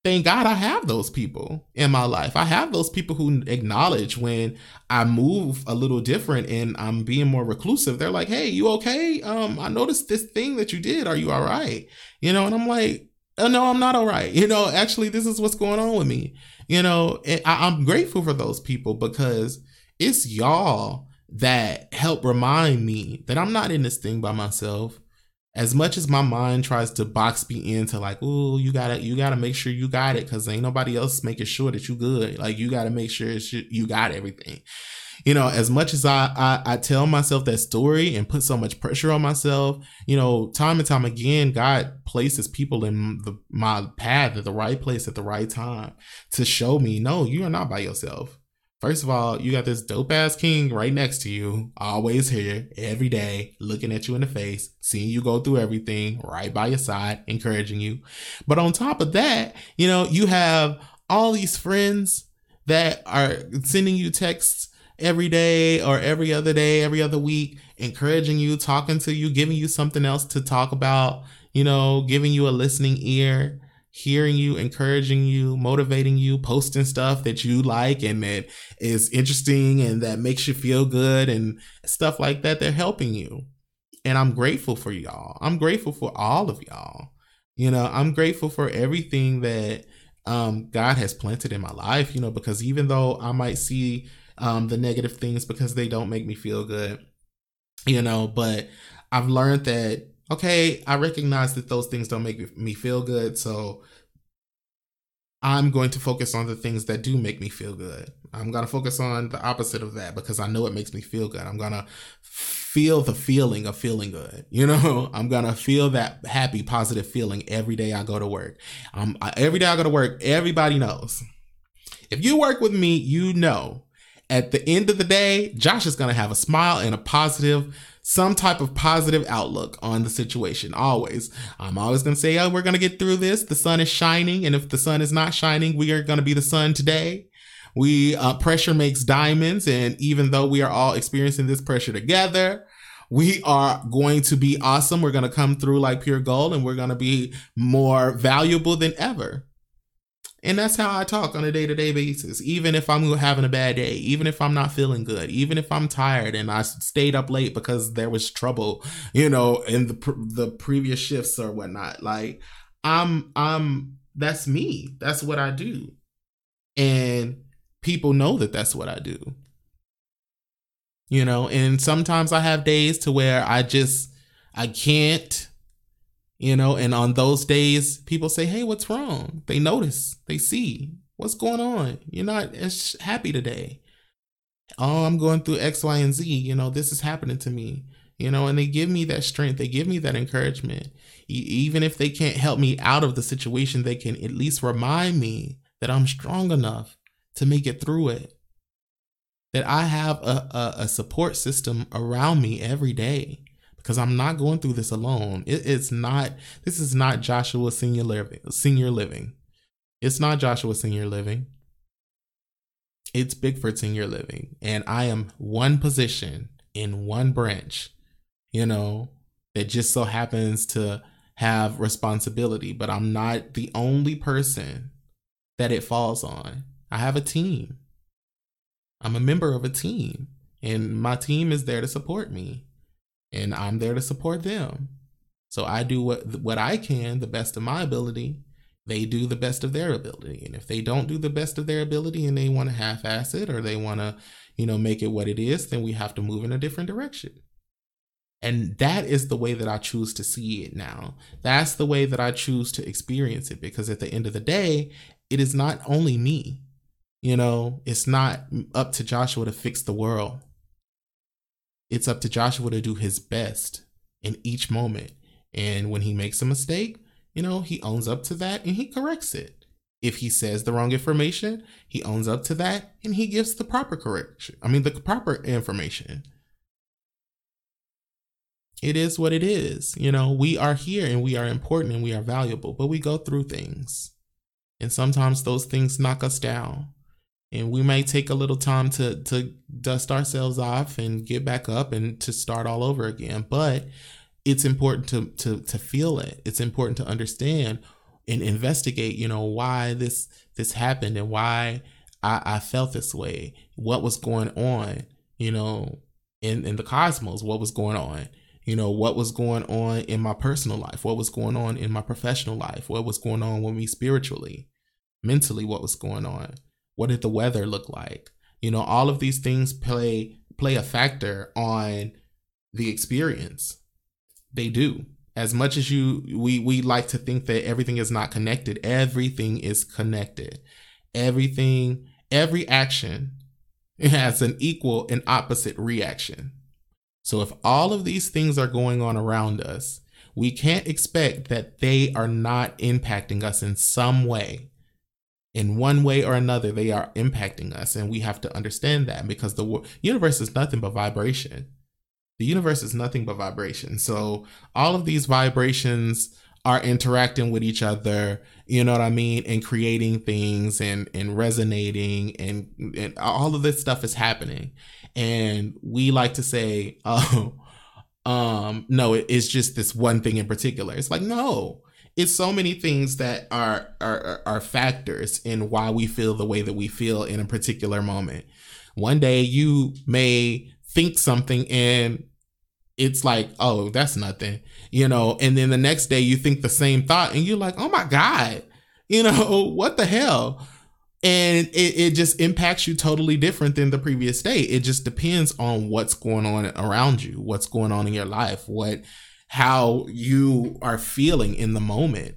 thank God I have those people in my life. I have those people who acknowledge when I move a little different and I'm being more reclusive. They're like, "Hey, you okay? Um, I noticed this thing that you did. Are you all right?" You know, and I'm like, oh, "No, I'm not all right." [LAUGHS] You know, actually, this is what's going on with me. You know, I, I'm grateful for those people because it's y'all that help remind me that I'm not in this thing by myself as much as my mind tries to box me into like, oh, you gotta, you gotta make sure you got it, cause ain't nobody else making sure that you good. Like you gotta make sure you got everything. You know, as much as I, I I tell myself that story and put so much pressure on myself, you know, time and time again, God places people in the, my path at the right place at the right time to show me, no, you are not by yourself. First of all, you got this dope ass king right next to you, always here, every day, looking at you in the face, seeing you go through everything, right by your side, encouraging you. But on top of that, you know, you have all these friends that are sending you texts every day or every other day, every other week, encouraging you, talking to you, giving you something else to talk about, you know, giving you a listening ear hearing you, encouraging you, motivating you, posting stuff that you like and that is interesting and that makes you feel good and stuff like that. They're helping you. And I'm grateful for y'all. I'm grateful for all of y'all. You know, I'm grateful for everything that um, God has planted in my life, you know, because even though I might see um, the negative things because they don't make me feel good, you know, but I've learned that okay, I recognize that those things don't make me feel good. So I'm going to focus on the things that do make me feel good. I'm going to focus on the opposite of that because I know it makes me feel good. I'm going to feel the feeling of feeling good. You know, [LAUGHS] I'm going to feel that happy, positive feeling every day I go to work. Um, every day I go to work, everybody knows. If you work with me, you know at the end of the day, Josh is going to have a smile and a positive some type of positive outlook on the situation. Always. I'm always going to say, oh, we're going to get through this. The sun is shining. And if the sun is not shining, we are going to be the sun today. We, uh, pressure makes diamonds. And even though we are all experiencing this pressure together, we are going to be awesome. We're going to come through like pure gold and we're going to be more valuable than ever. And that's how I talk on a day to day basis. Even if I'm having a bad day, even if I'm not feeling good, even if I'm tired and I stayed up late because there was trouble, you know, in the the previous shifts or whatnot. Like I'm I'm that's me. That's what I do, and people know that that's what I do. You know, and sometimes I have days to where I just I can't you know and on those days people say hey what's wrong? They notice they see what's going on? You're not as happy today. Oh i'm going through x y and z. You know this is happening to me. You know and they give me that strength they give me that encouragement. Even if they can't help me out of the situation they can at least remind me that i'm strong enough to make it through it. That i have a, a, a support system around me every day because I'm not going through this alone. It, it's not. This is not Joshua senior living. Senior living. It's not Joshua senior living. It's Bigford senior living, and I am one position in one branch. You know that just so happens to have responsibility, but I'm not the only person that it falls on. I have a team. I'm a member of a team, and my team is there to support me and I'm there to support them. So I do what what I can, the best of my ability. They do the best of their ability, and if they don't do the best of their ability, and they want to half-ass it, or they want to, you know, make it what it is, then we have to move in a different direction. And that is the way that I choose to see it now. That's the way that I choose to experience it because at the end of the day, it is not only me. You know, it's not up to Joshua to fix the world. It's up to Joshua to do his best in each moment. And when he makes a mistake, you know, he owns up to that and he corrects it. If he says the wrong information, he owns up to that and he gives the proper correction. I mean, the proper information. It is what it is. You know, we are here and we are important and we are valuable, but we go through things. And sometimes those things knock us down and we may take a little time to to dust ourselves off and get back up and to start all over again. But it's important to to to feel it. It's important to understand and investigate, you know, why this this happened and why I, I felt this way, what was going on, you know, in, in the cosmos, what was going on, you know, what was going on in my personal life, what was going on in my professional life, what was going on with me spiritually, mentally, what was going on, what did the weather look like, you know, all of these things play play a factor on the experience. They do. As much as you we we like to think that everything is not connected, everything is connected. Everything, every action has an equal and opposite reaction. So if all of these things are going on around us, we can't expect that they are not impacting us in some way in one way or another they are impacting us and we have to understand that because the universe is nothing but vibration. The universe is nothing but vibration. So all of these vibrations are interacting with each other you know what i mean and creating things and and resonating and and all of this stuff is happening. And we like to say [LAUGHS] oh um no it, it's just this one thing in particular. It's like no it's so many things that are, are are factors in why we feel the way that we feel in a particular moment. One day you may think something and it's like, oh, that's nothing, you know, and then the next day you think the same thought and you're like, oh my God, you know, [LAUGHS] what the hell? And it, it just impacts you totally different than the previous day. It just depends on what's going on around you, what's going on in your life, what how you are feeling in the moment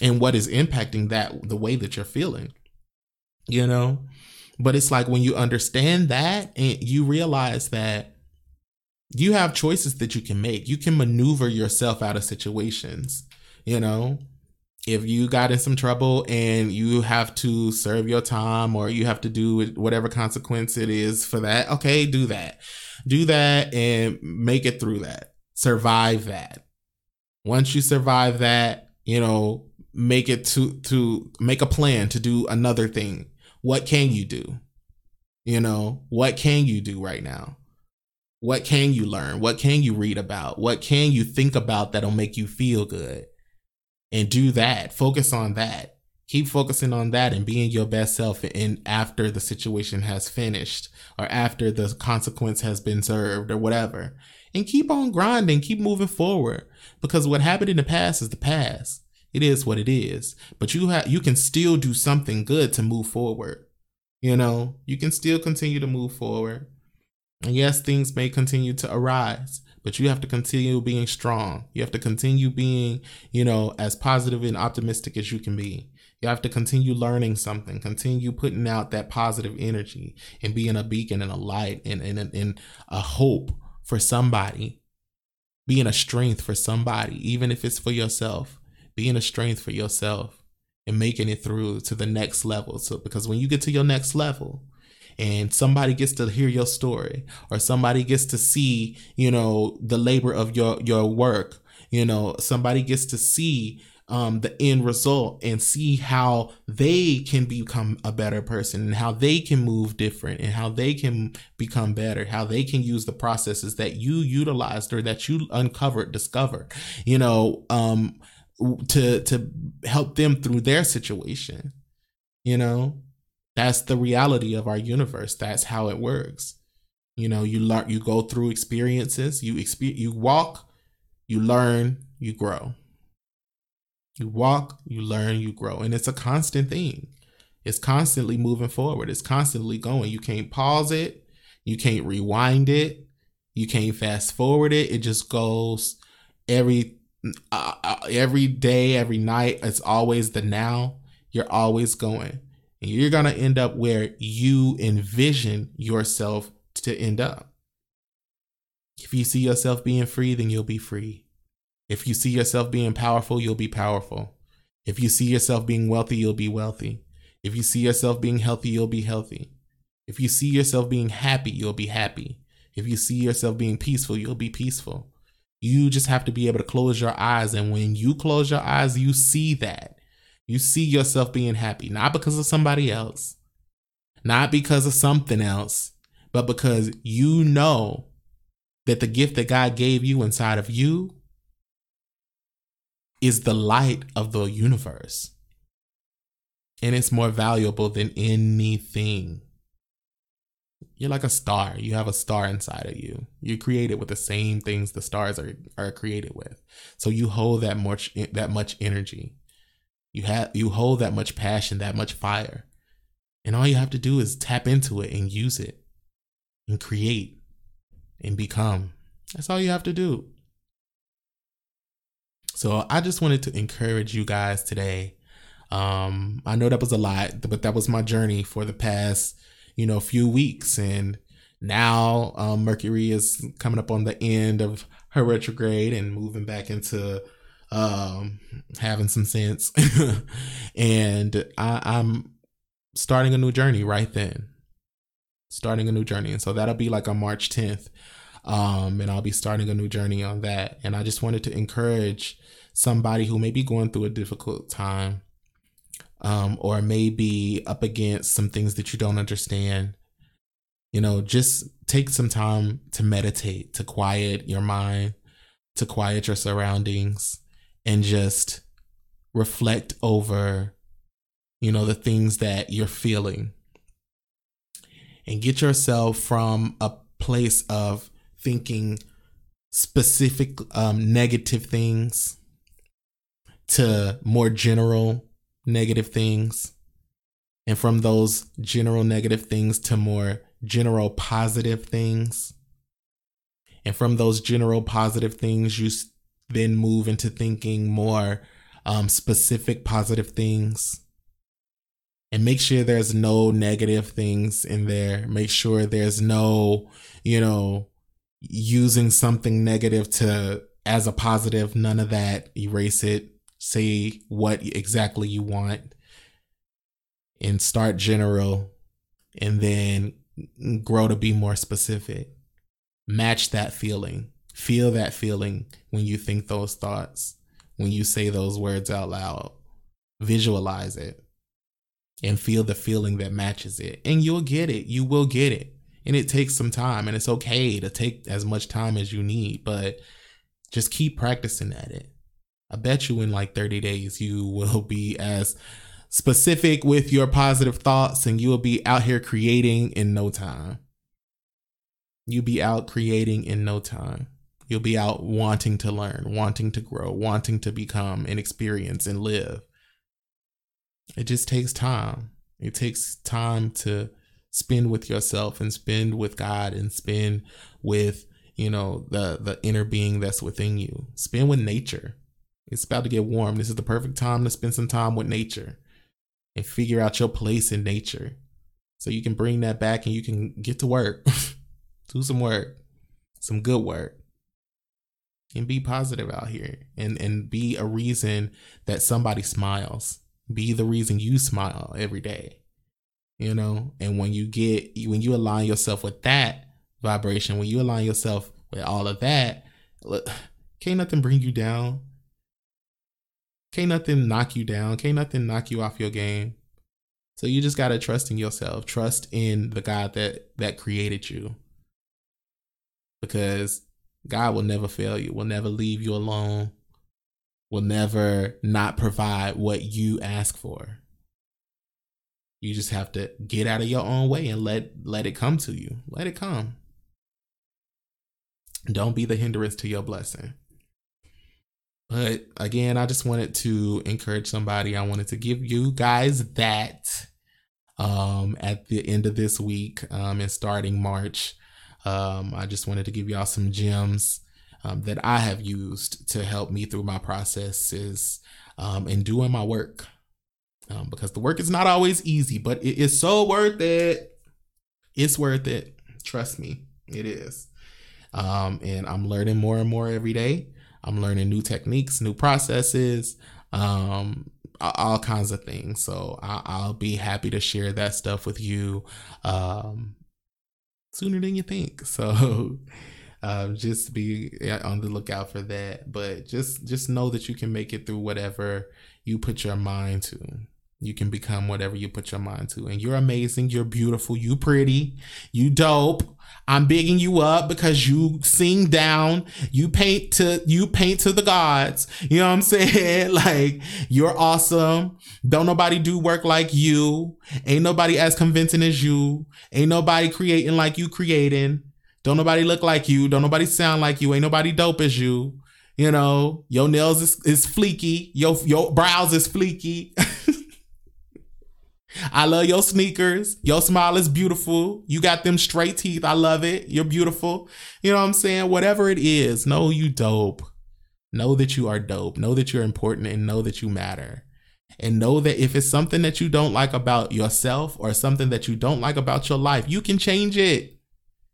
and what is impacting that the way that you're feeling you know? But it's like when you understand that and you realize that you have choices that you can make. You can maneuver yourself out of situations you know? If you got in some trouble and you have to serve your time or you have to do whatever consequence it is for that okay do that. Do that and make it through that survive that. Once you survive that, you know, make it to to make a plan to do another thing. What can you do? You know, what can you do right now? What can you learn? What can you read about? What can you think about that'll make you feel good? And do that. Focus on that. Keep focusing on that and being your best self and after the situation has finished or after the consequence has been served or whatever and keep on grinding, keep moving forward. Because what happened in the past is the past. It is what it is. But you have you can still do something good to move forward. You know, you can still continue to move forward. And yes, things may continue to arise, but you have to continue being strong. You have to continue being, you know, as positive and optimistic as you can be. You have to continue learning something, continue putting out that positive energy and being a beacon and a light and, and, and a hope for somebody, being a strength for somebody, even if it's for yourself, being a strength for yourself and making it through to the next level. So, because when you get to your next level, and somebody gets to hear your story or somebody gets to see you know the labor of your your work you know somebody gets to see um, the end result and see how they can become a better person and how they can move different and how they can become better, how they can use the processes that you utilized or that you uncovered, discovered, you know, um, to to help them through their situation. You know, that's the reality of our universe. That's how it works. You know, you learn, you go through experiences, you experience, you walk, you learn, you grow. You walk, you learn, you grow. And it's a constant thing. It's constantly moving forward. It's constantly going. You can't pause it. You can't rewind it. You can't fast forward it. It just goes every uh, uh every day, every night. It's always the now. You're always going. And you're going to end up where you envision yourself to end up. If you see yourself being free, then you'll be free. If you see yourself being powerful, you'll be powerful. If you see yourself being wealthy, you'll be wealthy. If you see yourself being healthy, you'll be healthy. If you see yourself being happy, you'll be happy. If you see yourself being peaceful, you'll be peaceful. You just have to be able to close your eyes. And when you close your eyes, you see that. You see yourself being happy, not because of somebody else, not because of something else, but because you know that the gift that God gave you inside of you is the light of the universe. And it's more valuable than anything. You're like a star. You have a star inside of you. You're created with the same things the stars are, are created with. So you hold that much that much energy. You have you hold that much passion, that much fire. And all you have to do is tap into it and use it and create and become. That's all you have to do. So I just wanted to encourage you guys today. Um, I know that was a lot, but that was my journey for the past, you know, few weeks. And now um, Mercury is coming up on the end of her retrograde and moving back into um, having some sense. [LAUGHS] and I, I'm starting a new journey right then. Starting a new journey. And so that'll be like on March 10th. Um, and I'll be starting a new journey on that. And I just wanted to encourage somebody who may be going through a difficult time um, or maybe up against some things that you don't understand. You know, just take some time to meditate, to quiet your mind, to quiet your surroundings, and just reflect over, you know, the things that you're feeling. And get yourself from a place of thinking specific um, negative things to more general negative things. And from those general negative things to more general positive things. And from those general positive things, you then move into thinking more um, specific positive things. And make sure there's no negative things in there. Make sure there's no, you know, using something negative to as a positive, none of that. Erase it. Say what exactly you want and start general and then grow to be more specific. Match that feeling. Feel that feeling when you think those thoughts, when you say those words out loud. Visualize it and feel the feeling that matches it. And you'll get it. You will get it and it takes some time and it's okay to take as much time as you need but just keep practicing at it i bet you in like 30 days you will be as specific with your positive thoughts and you will be out here creating in no time you'll be out creating in no time you'll be out wanting to learn wanting to grow wanting to become and experience and live it just takes time it takes time to spend with yourself and spend with God and spend with you know the the inner being that's within you. Spend with nature. It's about to get warm. This is the perfect time to spend some time with nature and figure out your place in nature. So you can bring that back and you can get to work. [LAUGHS] Do some work. Some good work. And be positive out here and and be a reason that somebody smiles. Be the reason you smile every day you know and when you get when you align yourself with that vibration when you align yourself with all of that look, can't nothing bring you down can't nothing knock you down can't nothing knock you off your game so you just got to trust in yourself trust in the god that that created you because god will never fail you will never leave you alone will never not provide what you ask for you just have to get out of your own way and let let it come to you. Let it come. Don't be the hindrance to your blessing. But again, I just wanted to encourage somebody. I wanted to give you guys that um, at the end of this week um, and starting March. Um, I just wanted to give y'all some gems um, that I have used to help me through my processes um, and doing my work um, because the work is not always easy, but it is so worth it. It's worth it. Trust me, it is. Um, and I'm learning more and more every day. I'm learning new techniques, new processes, um, all kinds of things. So I, will be happy to share that stuff with you um, sooner than you think. [LAUGHS] So um, just be on the lookout for that. But just just know that you can make it through whatever you put your mind to You can become whatever you put your mind to. And you're amazing. You're beautiful. You pretty. You dope. I'm bigging you up because you sing down. You paint to you paint to the gods. You know what I'm [LAUGHS] saying? Like you're awesome. Don't nobody do work like you. Ain't nobody as convincing as you. Ain't nobody creating like you creating. Don't nobody look like you. Don't nobody sound like you. Ain't nobody dope as you. You know, your nails is, is fleeky. Your your brows is fleeky. [LAUGHS] I love your sneakers. Your smile is beautiful. You got them straight teeth. I love it. You're beautiful. You know what I'm saying? Whatever it is, know you dope. Know that you are dope. Know that you're important and know that you matter. And know that if it's something that you don't like about yourself or something that you don't like about your life, you can change it.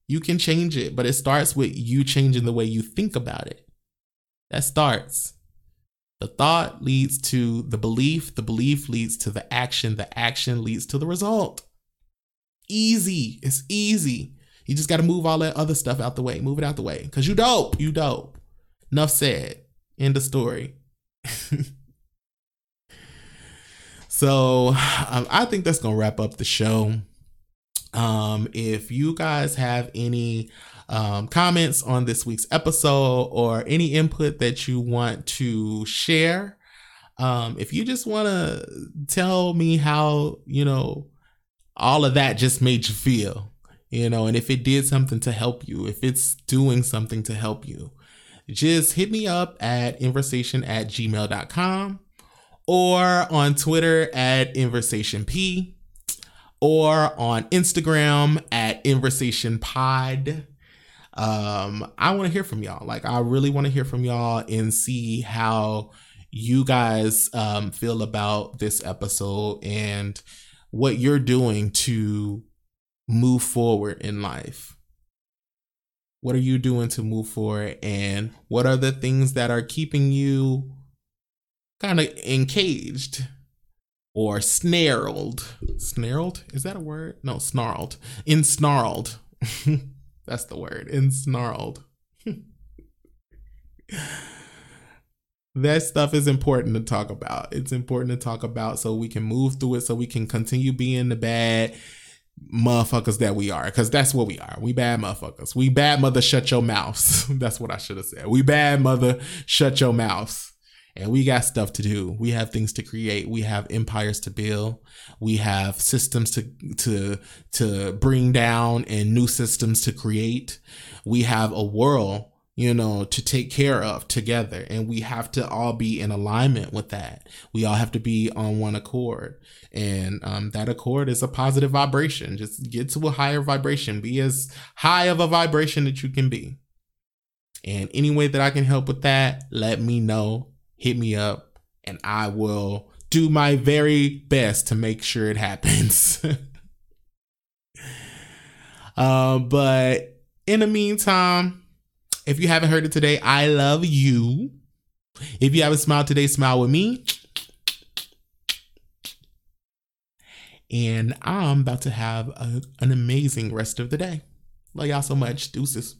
You can change it, but it starts with you changing the way you think about it. That starts. The thought leads to the belief, the belief leads to the action, the action leads to the result. Easy. It's easy. You just got to move all that other stuff out the way. Move it out the way. Cause you dope. You dope. Enough said. End of story. [LAUGHS] so um, I think that's gonna wrap up the show. Um, if you guys have any um, comments on this week's episode or any input that you want to share. Um, if you just want to tell me how, you know, all of that just made you feel, you know, and if it did something to help you, if it's doing something to help you, just hit me up at inversation at gmail.com or on Twitter at inversationp or on Instagram at inversationpod um, I want to hear from y'all. Like, I really want to hear from y'all and see how you guys um, feel about this episode and what you're doing to move forward in life. What are you doing to move forward? And what are the things that are keeping you kind of encaged or snarled? Snarled? Is that a word? No, snarled. Ensnarled. [LAUGHS] That's the word. Ensnarled. that stuff is important to talk about. It's important to talk about so we can move through it, so we can continue being the bad motherfuckers that we are. Because that's what we are. We bad motherfuckers. We bad mother, shut your mouths. [LAUGHS] that's what I should have said. We bad mother, shut your mouths and we got stuff to do. We have things to create. We have empires to build. We have systems to to to bring down and new systems to create. We have a world, you know, to take care of together, and we have to all be in alignment with that. We all have to be on one accord, and um, that accord is a positive vibration. Just get to a higher vibration. Be as high of a vibration that you can be. And any way that I can help with that, let me know hit me up and I will do my very best to make sure it happens. [LAUGHS] uh, but in the meantime, if you haven't heard it today, I love you. If you haven't smiled today, smile with me. And I'm about to have a, an amazing rest of the day. Love y'all so much. Deuces.